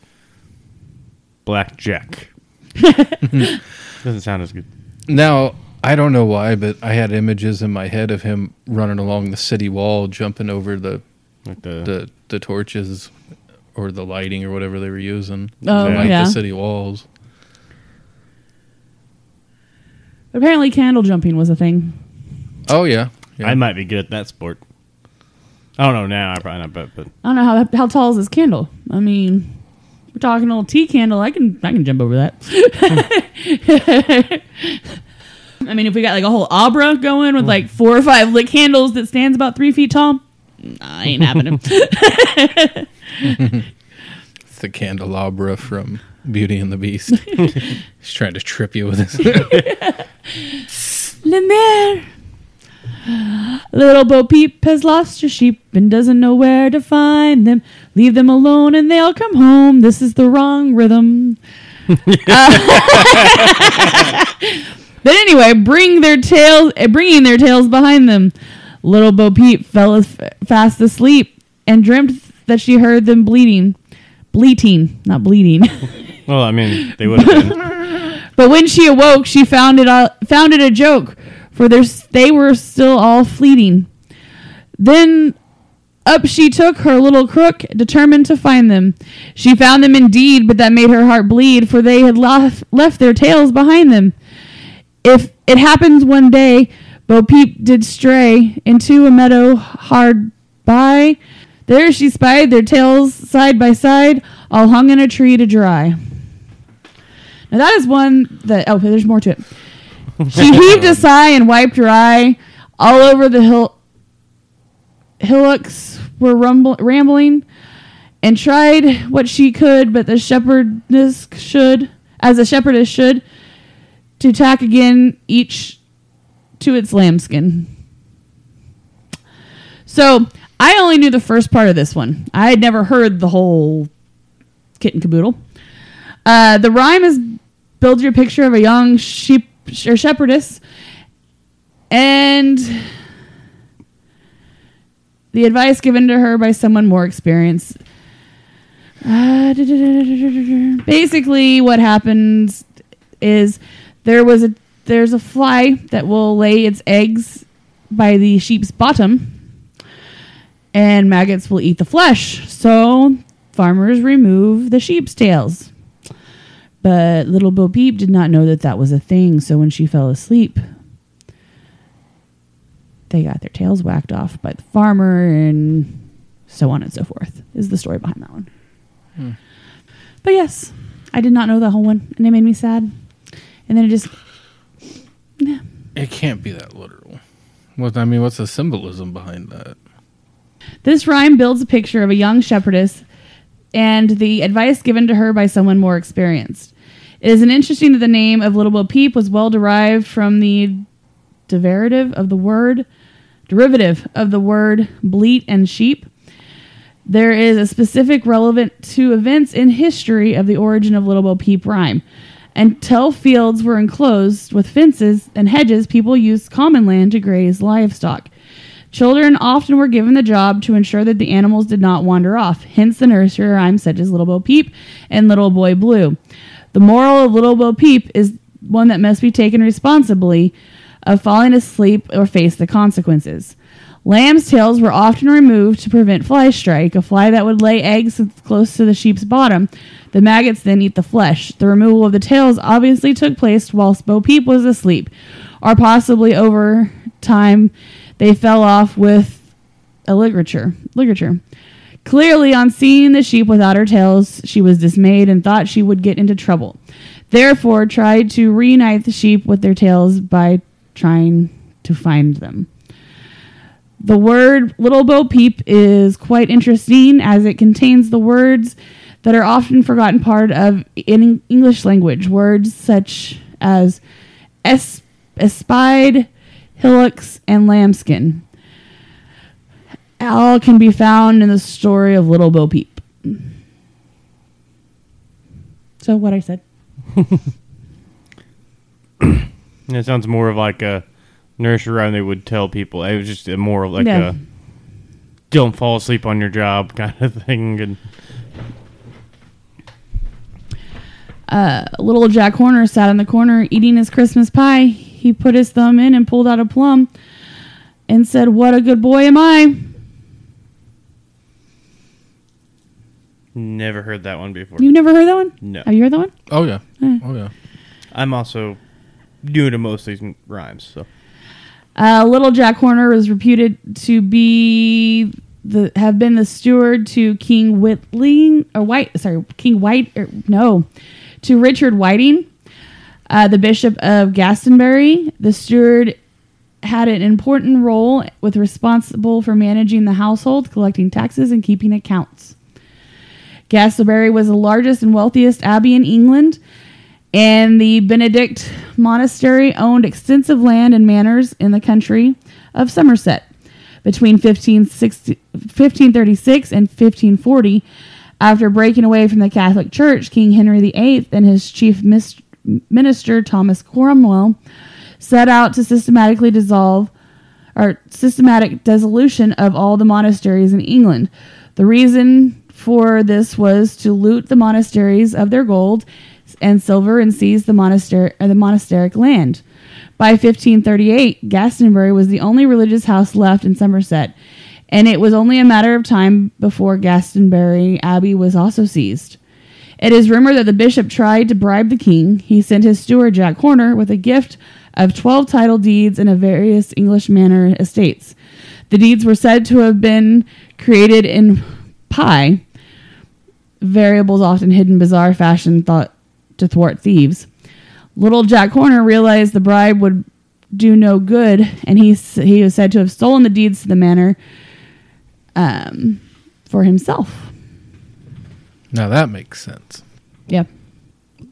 Blackjack. Doesn't sound as good. Now, I don't know why, but I had images in my head of him running along the city wall, jumping over the Like the, the, the torches or the lighting or whatever they were using. Oh, to light yeah. the city walls. Apparently, candle jumping was a thing. Oh, yeah. yeah. I might be good at that sport. I don't know now. I probably not, but but I don't know how how tall is this candle. I mean, we're talking a little tea candle. I can I can jump over that. I mean, if we got like a whole abra going with like four or five lit candles that stands about three feet tall, nah, I ain't having it. It's the candelabra from Beauty and the Beast. He's trying to trip you with his. Lumière. Little Bo Peep has lost her sheep and doesn't know where to find them. Leave them alone and they'll come home. This is the wrong rhythm. Uh, but anyway, bring their tails, eh, bringing their tails behind them. Little Bo Peep fell as- fast asleep and dreamt that she heard them bleeding, bleating, not bleeding. well, I mean, they would have been. But when she awoke, she found it found it a joke, for they were still all fleeting. Then up she took her little crook, determined to find them. She found them indeed, but that made her heart bleed, for they had left, left their tails behind them. If it happens one day, Bo Peep did stray into a meadow hard by. There she spied their tails side by side, all hung in a tree to dry. Now that is one that oh, there's more to it. She heaved a sigh and wiped her eye all over the hill, hillocks were rumble- rambling and tried what she could, but the shepherdess should, as a shepherdess should, to tack again each to its lambskin. So I only knew the first part of this one. I had never heard the whole kit and caboodle. Uh, the rhyme is build your picture of a young sheep or shepherdess, and the advice given to her by someone more experienced. Uh, basically, what happens is there was a there's a fly that will lay its eggs by the sheep's bottom, and maggots will eat the flesh. So farmers remove the sheep's tails. But little Bo Peep did not know that that was a thing. So when she fell asleep, they got their tails whacked off by the farmer, and so on and so forth. Is the story behind that one. Hmm. But yes, I did not know the whole one, and it made me sad. And then it just It can't be that literal. What I mean, what's the symbolism behind that? This rhyme builds a picture of a young shepherdess and the advice given to her by someone more experienced. It is an interesting that the name of Little Bo Peep was well derived from the derivative of the word derivative of the word bleat and sheep. There is a specific relevant to events in history of the origin of Little Bo Peep rhyme. Until fields were enclosed with fences and hedges, people used common land to graze livestock. Children often were given the job to ensure that the animals did not wander off, hence the nursery rhymes such as Little Bo Peep and Little Boy Blue. The moral of Little Bo Peep is one that must be taken responsibly of falling asleep or face the consequences. Lamb's tails were often removed to prevent fly strike, a fly that would lay eggs close to the sheep's bottom. The maggots then eat the flesh. The removal of the tails obviously took place whilst Bo Peep was asleep, or possibly over time they fell off with a ligature. Ligature. Clearly, on seeing the sheep without her tails, she was dismayed and thought she would get into trouble. Therefore, tried to reunite the sheep with their tails by trying to find them. The word Little Bo Peep is quite interesting as it contains the words that are often forgotten part of in English language. Words such as es- espied, hillocks, and lambskin. All can be found in the story of Little Bo Peep. So, what I said. It sounds more of like a nursery rhyme they would tell people. It was just a more like Yeah. a don't fall asleep on your job kind of thing. And uh, little Jack Horner sat in the corner eating his Christmas pie. He put his thumb in and pulled out a plum and said, What a good boy am I. never heard that one before. You've never heard that one? No. Have you heard that one? Oh yeah, Eh. oh yeah. I'm also new to most of these rhymes, so Uh, little Jack Horner was reputed to be the have been the steward to King Whitling or White. Sorry, King White. Or, no, to Richard Whiting, uh, the Bishop of Glastonbury. The steward had an important role with responsible for managing the household, collecting taxes, and keeping accounts. Glastonbury was the largest and wealthiest abbey in England, and the Benedict monastery owned extensive land and manors in the country of Somerset. Between 1536 and 1540, after breaking away from the Catholic Church, King Henry VIII and his chief minister, Thomas Cromwell, set out to systematically dissolve or systematic dissolution of all the monasteries in England. The reason for this was to loot the monasteries of their gold and silver and seized the monastery or uh, the monasteric land. By 1538, Glastonbury was the only religious house left in Somerset, and it was only a matter of time before Glastonbury Abbey was also seized. It is rumored that the bishop tried to bribe the king. He sent his steward Jack Horner with a gift of 12 title deeds and of various English manor estates. The deeds were said to have been created in pie, variables often hidden bizarre fashion thought to thwart thieves. Little Jack Horner realized the bribe would do no good, and he he was said to have stolen the deeds to the manor um, for himself. Now that makes sense. Yeah.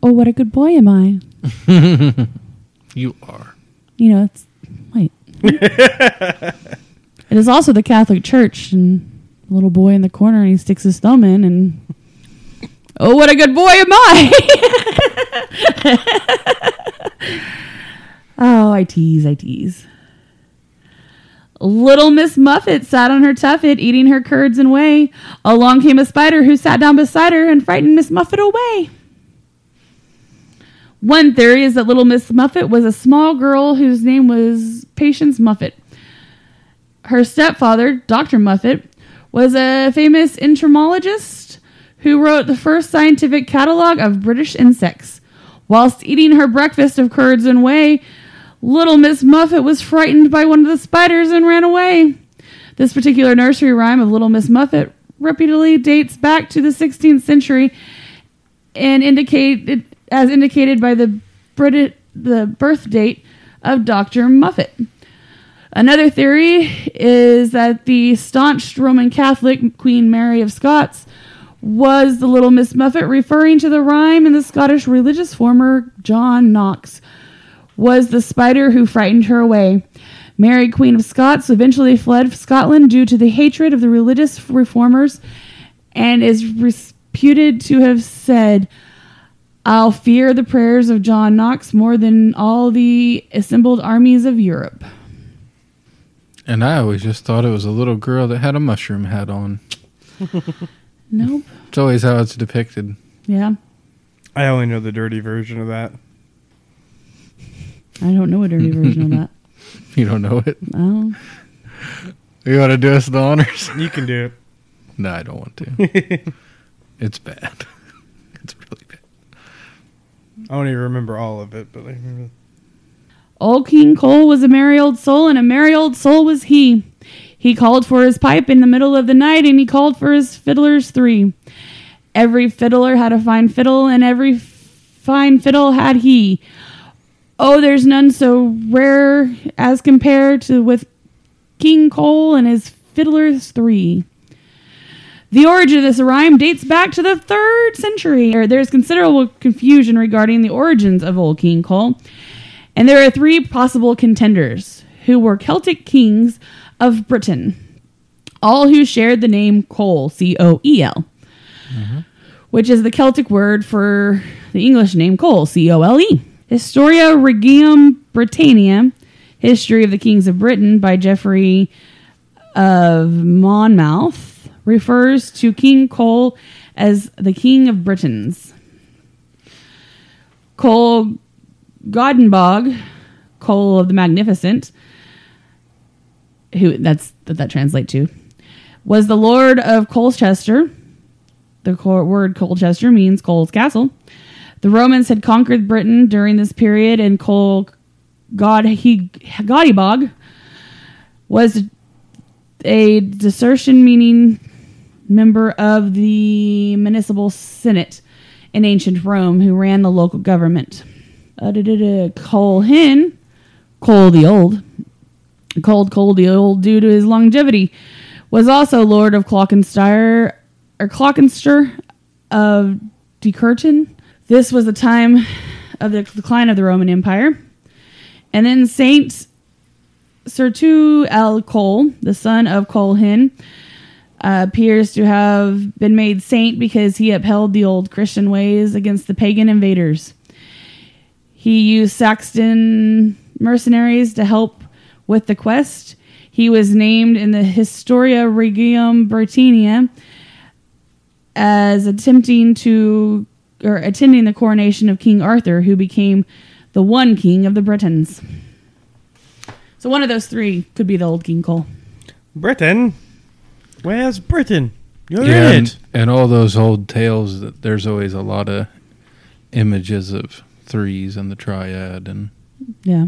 Oh, what a good boy am I? You are. You know, it's wait. it is also the Catholic Church, and little boy in the corner, and he sticks his thumb in, and oh, what a good boy am I? oh, I tease, I tease. Little Miss Muffet sat on her tuffet, eating her curds and whey. Along came a spider who sat down beside her and frightened Miss Muffet away. One theory is that little Miss Muffet was a small girl whose name was Patience Muffet. Her stepfather, Dr. Muffet, was a famous entomologist who wrote the first scientific catalog of British insects. Whilst eating her breakfast of curds and whey, little Miss Muffet was frightened by one of the spiders and ran away. This particular nursery rhyme of Little Miss Muffet reputedly dates back to the 16th century and indicated as indicated by the Brit- the birth date of Dr. Muffet. Another theory is that the staunch Roman Catholic Queen Mary of Scots was the Little Miss Muffet, referring to the rhyme in the Scottish religious former John Knox was the spider who frightened her away. Mary, Queen of Scots, eventually fled Scotland due to the hatred of the religious reformers and is reputed to have said, I'll fear the prayers of John Knox more than all the assembled armies of Europe. And I always just thought it was a little girl that had a mushroom hat on. Nope. It's always how it's depicted. Yeah. I only know the dirty version of that. I don't know a dirty version of that. You don't know it? Oh. You want to do us the honors? You can do it. No, I don't want to. it's bad. It's really bad. I don't even remember all of it, but I remember. Old King Cole was a merry old soul, and a merry old soul was he. He called for his pipe in the middle of the night, and he called for his fiddlers three. Every fiddler had a fine fiddle, and every fine fiddle had he. Oh, there's none so rare as compared to with King Cole and his fiddlers three. The origin of this rhyme dates back to the third century. There's considerable confusion regarding the origins of Old King Cole, and there are three possible contenders who were Celtic kings of Britain, all who shared the name Cole, C O E L, which is the Celtic word for the English name Cole, C O L E. Historia Regium Britannia, History of the Kings of Britain by Geoffrey of Monmouth, refers to King Cole as the King of Britons. Coel Godhebog, Cole of the Magnificent, who that's that that translate to, was the Lord of Colchester. The word Colchester means Cole's castle. The Romans had conquered Britain during this period, and Cole God he Goddybog was a decurion meaning member of the municipal senate in ancient Rome who ran the local government. Uh, da, da, da, Cole Hin, Cole the Old, called Cole the Old due to his longevity, was also Lord of Clockenstyre or Clockenster of Decurton. This was the time of the decline of the Roman Empire. And then Saint Sertu El Cole, the son of Colhin, uh, appears to have been made saint because he upheld the old Christian ways against the pagan invaders. He used Saxon mercenaries to help with the quest. He was named in the Historia Regium Britannia as attempting to or attending the coronation of King Arthur, who became the one king of the Britons. So one of those three could be the old King Cole. Britain? Where's Britain? You're Yeah, in and, it. and all those old tales that there's always a lot of images of threes and the triad and Yeah.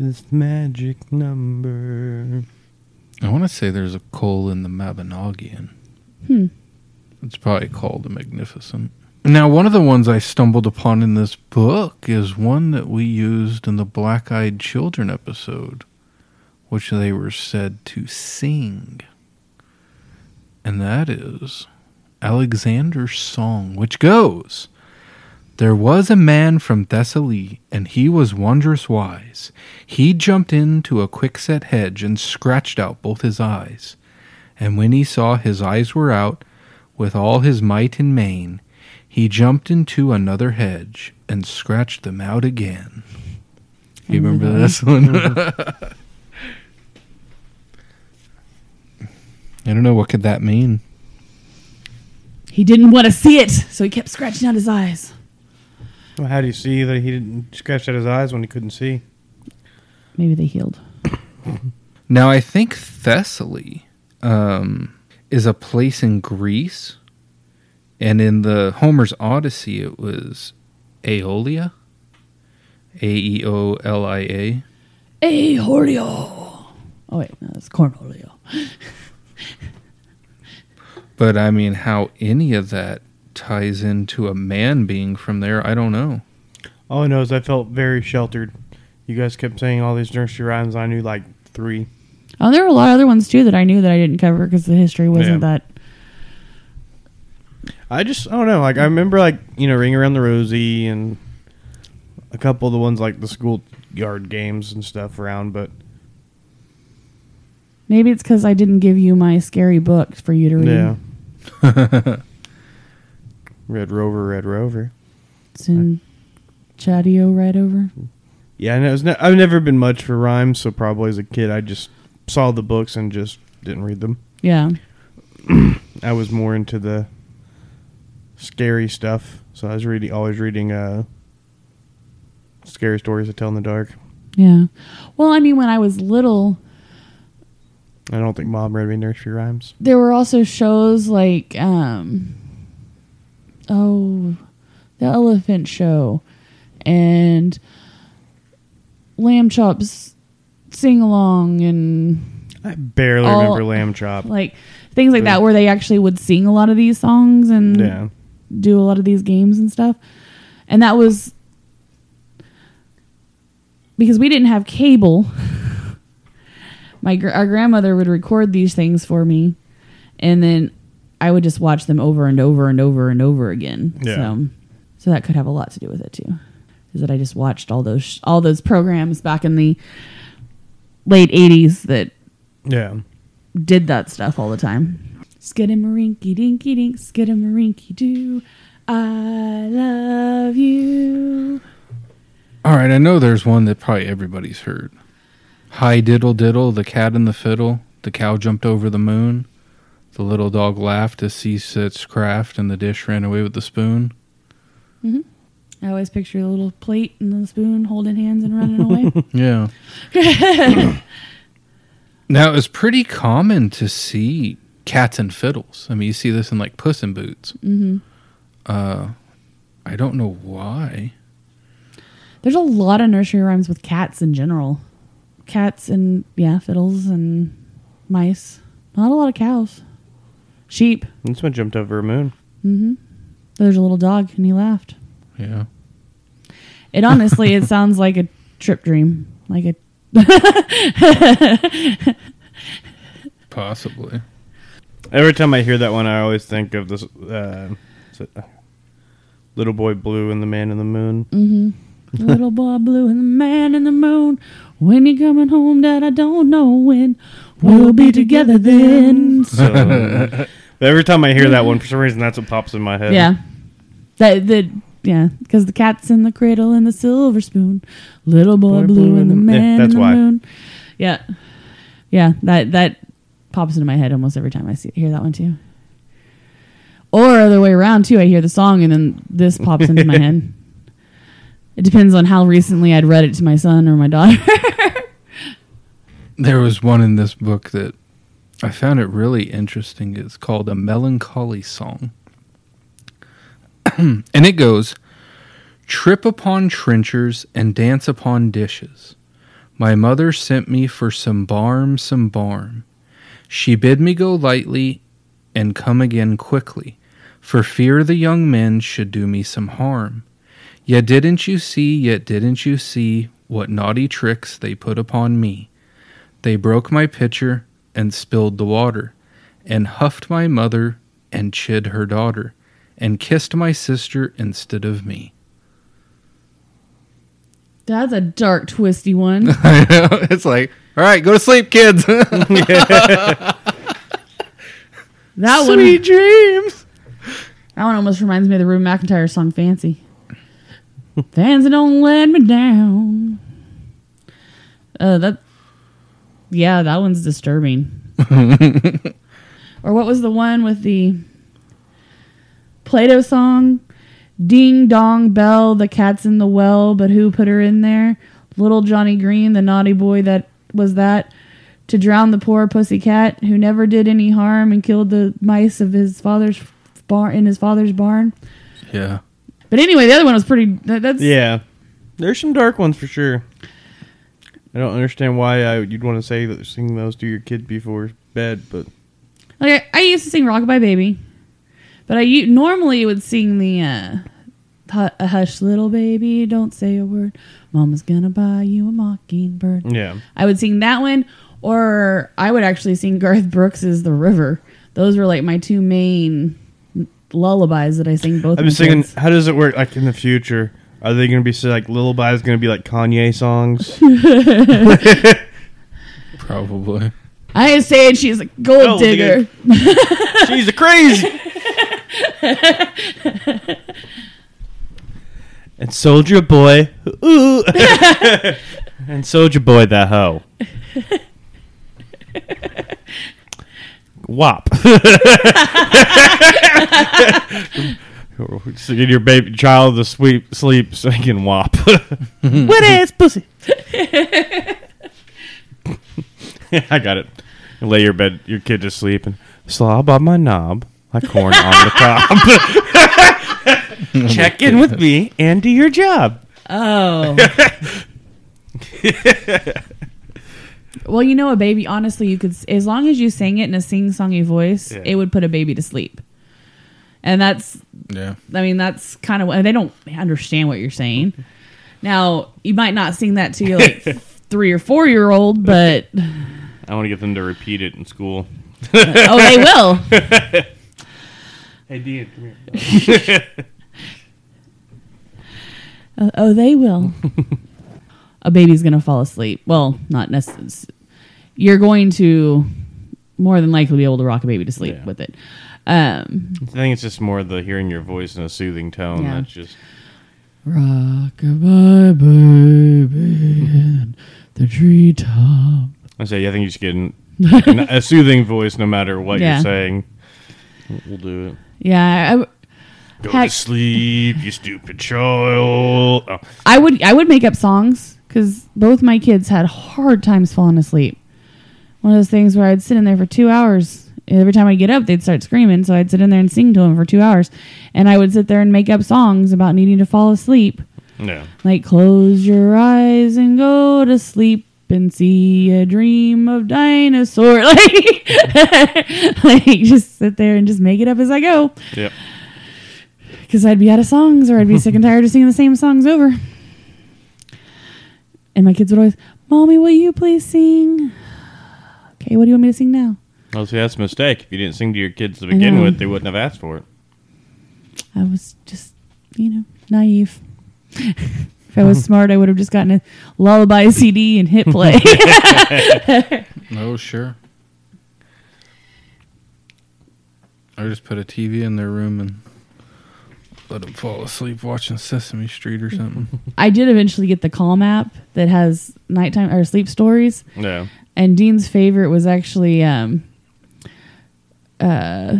This magic number. I want to say there's a coal in the Mabinogion. Hmm. It's probably called the Magnificent. Now, one of the ones I stumbled upon in this book is one that we used in the Black Eyed Children episode, which they were said to sing. and that is Alexander's song, which goes There was a man from Thessaly, and he was wondrous wise. He jumped into a quickset hedge and scratched out both his eyes. And when he saw his eyes were out, with all his might and main, he jumped into another hedge and scratched them out again. You remember this one? I don't know what could that mean. He didn't want to see it, so he kept scratching out his eyes. Well, how do you see that he didn't scratch out his eyes when he couldn't see? Maybe they healed. Now I think Thessaly um, is a place in Greece, and in the Homer's Odyssey it was Aeolia, A E O L I A. Hey, Hordio. Oh wait, no, that's Cornholio. But I mean, how any of that ties into a man being from there, I don't know. All I know is I felt very sheltered. You guys kept saying all these nursery rhymes. I knew like three. Oh, there were a lot of other ones too that I knew that I didn't cover because the history wasn't Yeah. that. I just I don't know. Like I remember like you know Ring Around the Rosie and a couple of the ones like the schoolyard games and stuff around. But Maybe it's because I didn't give you my scary book for you to read. yeah, Red Rover, Red Rover. It's in Chatio right over. Yeah, and it was ne- I've never been much for rhymes, so probably as a kid I just saw the books and just didn't read them. Yeah. I was more into the scary stuff, so I was reading always reading uh scary stories to tell in the dark. Yeah. Well, I mean, when I was little, I don't think mom read me nursery rhymes. there were also shows like, um, oh, the Elephant Show and Lamb Chops Sing Along and I barely All- remember Lamb Chop. like things like that where they actually would sing a lot of these songs and Yeah. do a lot of these games and stuff. And that was because we didn't have cable. My gr- our grandmother would record these things for me, and then I would just watch them over and over and over and over again. Yeah. So, so that could have a lot to do with it too. Is that I just watched all those sh- all those programs back in the late '80s that Yeah. did that stuff all the time. Skidamarinky dinky dink, skidamarinky doo. I love you. All right, I know there's one that probably everybody's heard. Hi diddle diddle, the cat and the fiddle. The cow jumped over the moon. The little dog laughed as ceased its craft, and the dish ran away with the spoon. Mm-hmm. I always picture the little plate and the spoon holding hands and running away. Yeah. now it's pretty common to see cats and fiddles. I mean, you see this in like Puss in Boots. Mm-hmm. Uh, I don't know why. There's a lot of nursery rhymes with cats in general. Cats and yeah, fiddles and mice. Not a lot of cows. Sheep. This one jumped over a moon. There's a little dog and he laughed. Yeah. It honestly it sounds like a trip dream. Like a Possibly. Every time I hear that one, I always think of this uh, is it, Little Boy Blue and the Man in the Moon. little boy blue and the man in the moon. When you coming home, Dad, I don't know when. We'll be together then. So every time I hear that one, for some reason, that's what pops in my head. Yeah. That the yeah, because the cat's in the cradle and the silver spoon, little boy, Boy blue, and the Yeah, man that's in the why. moon. Yeah, yeah. That that pops into my head almost every time I see hear that one too. Or other way around too. I hear the song and then this pops into my head. It depends on how recently I'd read it to my son or my daughter. There was one in this book that I found it really interesting. It's called A Melancholy Song. and it goes Trip upon trenchers and dance upon dishes. My mother sent me for some barm, some barm. She bid me go lightly and come again quickly, for fear the young men should do me some harm. Yet didn't you see, yet didn't you see what naughty tricks they put upon me? They broke my pitcher and spilled the water, and huffed my mother and chid her daughter and kissed my sister instead of me. That's a dark, twisty one. I know. It's like, all right, go to sleep, kids. That Sweet one, dreams. that one almost reminds me of the Rue McEntire song "Fancy." Fancy, don't let me down. Uh, that, yeah, that one's disturbing. or what was the one with the Plato song? Ding dong bell, the cat's in the well, but who put her in there? Little Johnny Green, the naughty boy that was that to drown the poor pussy cat who never did any harm and killed the mice of his father's barn in his father's barn. Yeah. But anyway, the other one was pretty. That, that's Yeah, there's some dark ones for sure. I don't understand why I, you'd want to say that sing those to your kid before bed, but Like I, I used to sing "Rockabye Baby," but I u- normally would sing the uh, hu- "Hush, little baby, don't say a word. Mama's gonna buy you a mockingbird." yeah, I would sing that one, or I would actually sing Garth Brooks's "The River." Those were like my two main lullabies that I sing both. Been singing. kids. How does it work? Like in the future, are they going to be so, like lullabies? Going to be like Kanye songs? Probably. I ain't saying she's a gold, Gold digger. digger. She's a crazy. and Soldier Boy, ooh, and Soldier Boy, that hoe. Wop. So get your baby child to sleep, sleep so he can wop. Wet ass pussy. I got it. Lay your bed, your kid to sleep, and slob on my knob like corn on the cob. Check in with me and do your job. Oh. well, you know, a baby. Honestly, you could, as long as you sang it in a sing-songy voice, Yeah. it would put a baby to sleep. And that's, Yeah. I mean, that's kind of what they don't understand what you're saying. Now, you might not sing that to your like three or four year old, but I want to get them to repeat it in school. oh, they will. Hey, Dean, come here. Uh, oh, they will. a baby's gonna fall asleep. Well, not necessarily. You're going to more than likely be able to rock a baby to sleep Yeah. with it. Um, I think it's just more the hearing your voice in a soothing tone. Yeah. That's just Rockabye baby in the treetop. I say. Yeah, I think you should get in, a, a soothing voice, no matter what Yeah. you're saying. We'll do it. Yeah, I, Go Heck. to sleep, you stupid child. Oh, I would I would make up songs because both my kids had hard times falling asleep. One of those things where I'd sit in there for two hours. Every time I get up, they'd start screaming, so I'd sit in there and sing to them for two hours, and I would sit there and make up songs about needing to fall asleep. no. Like close your eyes and go to sleep and see a dream of dinosaur. Like, like just sit there and just make it up as I go. Yep. Because I'd be out of songs or I'd be sick and tired of singing the same songs over. And my kids would always, Mommy, will you please sing? Okay, what do you want me to sing now? Oh, see, that's a mistake. If you didn't sing to your kids to begin with, they wouldn't have asked for it. I was just, you know, naive. if I was smart, I would have just gotten a lullaby CD and hit play. Oh, sure. I just put a TV in their room and let them fall asleep watching Sesame Street or something. I did eventually get the Calm app that has nighttime or sleep stories. Yeah. And Dean's favorite was actually um, uh,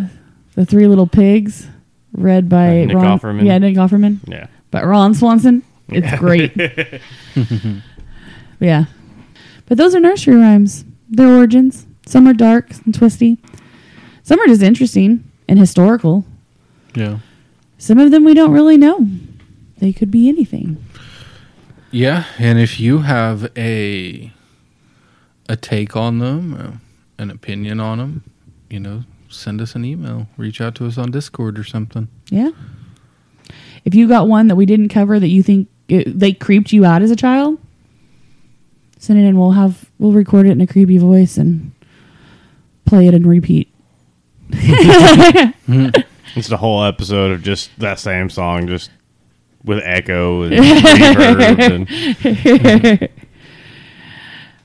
the Three Little Pigs, read by Uh, Nick Ron, Offerman? Yeah, Nick Offerman. Yeah. But Ron Swanson, it's great. yeah, but those are nursery rhymes. Their origins. Some are dark and twisty. Some are just interesting and historical. yeah. Some of them we don't really know. They could be anything. Yeah, and if you have a a take on them, uh, an opinion on them, you know, send us an email, reach out to us on Discord or something. Yeah. If you got one that we didn't cover that you think it, they creeped you out as a child, send it in. We'll have we'll record it in a creepy voice and play it and repeat It's the whole episode of just that same song, just with echo and reverb. And,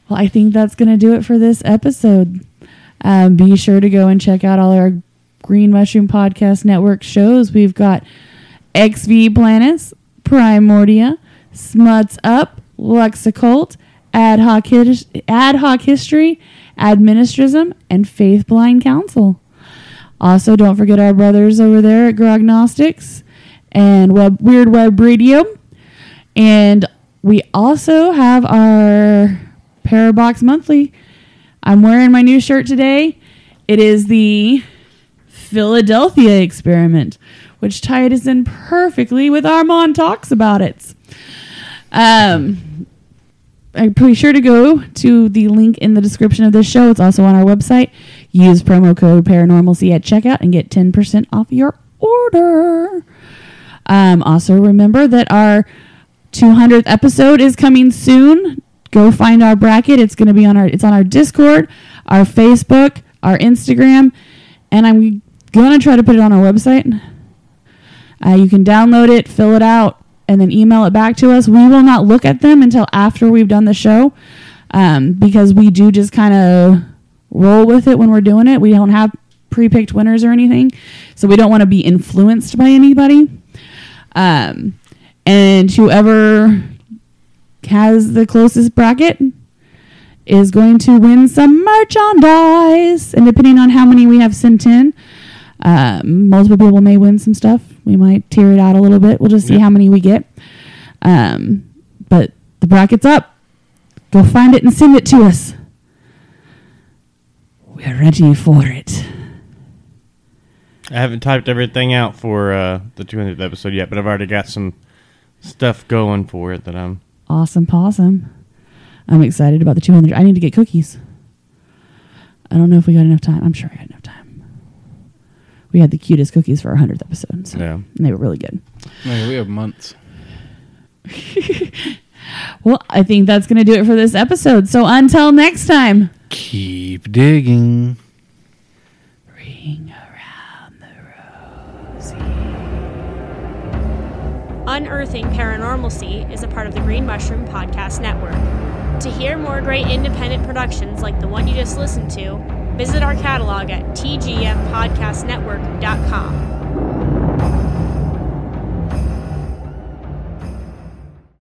Well, I think that's going to do it for this episode. Um, be sure to go and check out all our Green Mushroom Podcast Network shows. We've got XV Planets, Primordia, Smuts Up, Lux Occult, Ad Hoc, His- Ad Hoc History, Administrism, and Faith Blind Council. Also, don't forget our brothers over there at Grognostics and Web Weird Web Radio. And we also have our Parabox Monthly. I'm wearing my new shirt today. It is the Philadelphia experiment, which tied us in perfectly with Armand talks about it. Um, I'm pretty sure to go to the link in the description of this show. It's also on our website. Use promo code paranormalcy at checkout and get 10% off your order. Um, also, remember that our 200th episode is coming soon. Go find our bracket. It's going to be on our it's on our Discord, our Facebook, our Instagram, and I'm going to try to put it on our website. Uh, you can download it, fill it out, and then email it back to us. We will not look at them until after we've done the show um, because we do just kind of roll with it when we're doing it. We don't have pre picked winners or anything, so we don't want to be influenced by anybody. Um, and whoever has the closest bracket is going to win some merchandise. And depending on how many we have sent in, um, multiple people may win some stuff. We might tear it out a little bit. We'll just see Yeah. how many we get. Um, but the bracket's up. Go find it and send it to us. We're ready for it. I haven't typed everything out for uh, the 200th episode yet, but I've already got some stuff going for it that I'm. Awesome possum. I'm excited about the 200. I need to get cookies. I don't know if we got enough time. I'm sure I got enough time. We had the cutest cookies for our 100th episode. So, Yeah. And they were really good. Man, we have months. Well, I think that's going to do it for this episode. So until next time. Keep digging. Unearthing Paranormalcy is a part of the Green Mushroom Podcast Network. To hear more great independent productions like the one you just listened to, visit our catalog at tgmpodcastnetwork.com.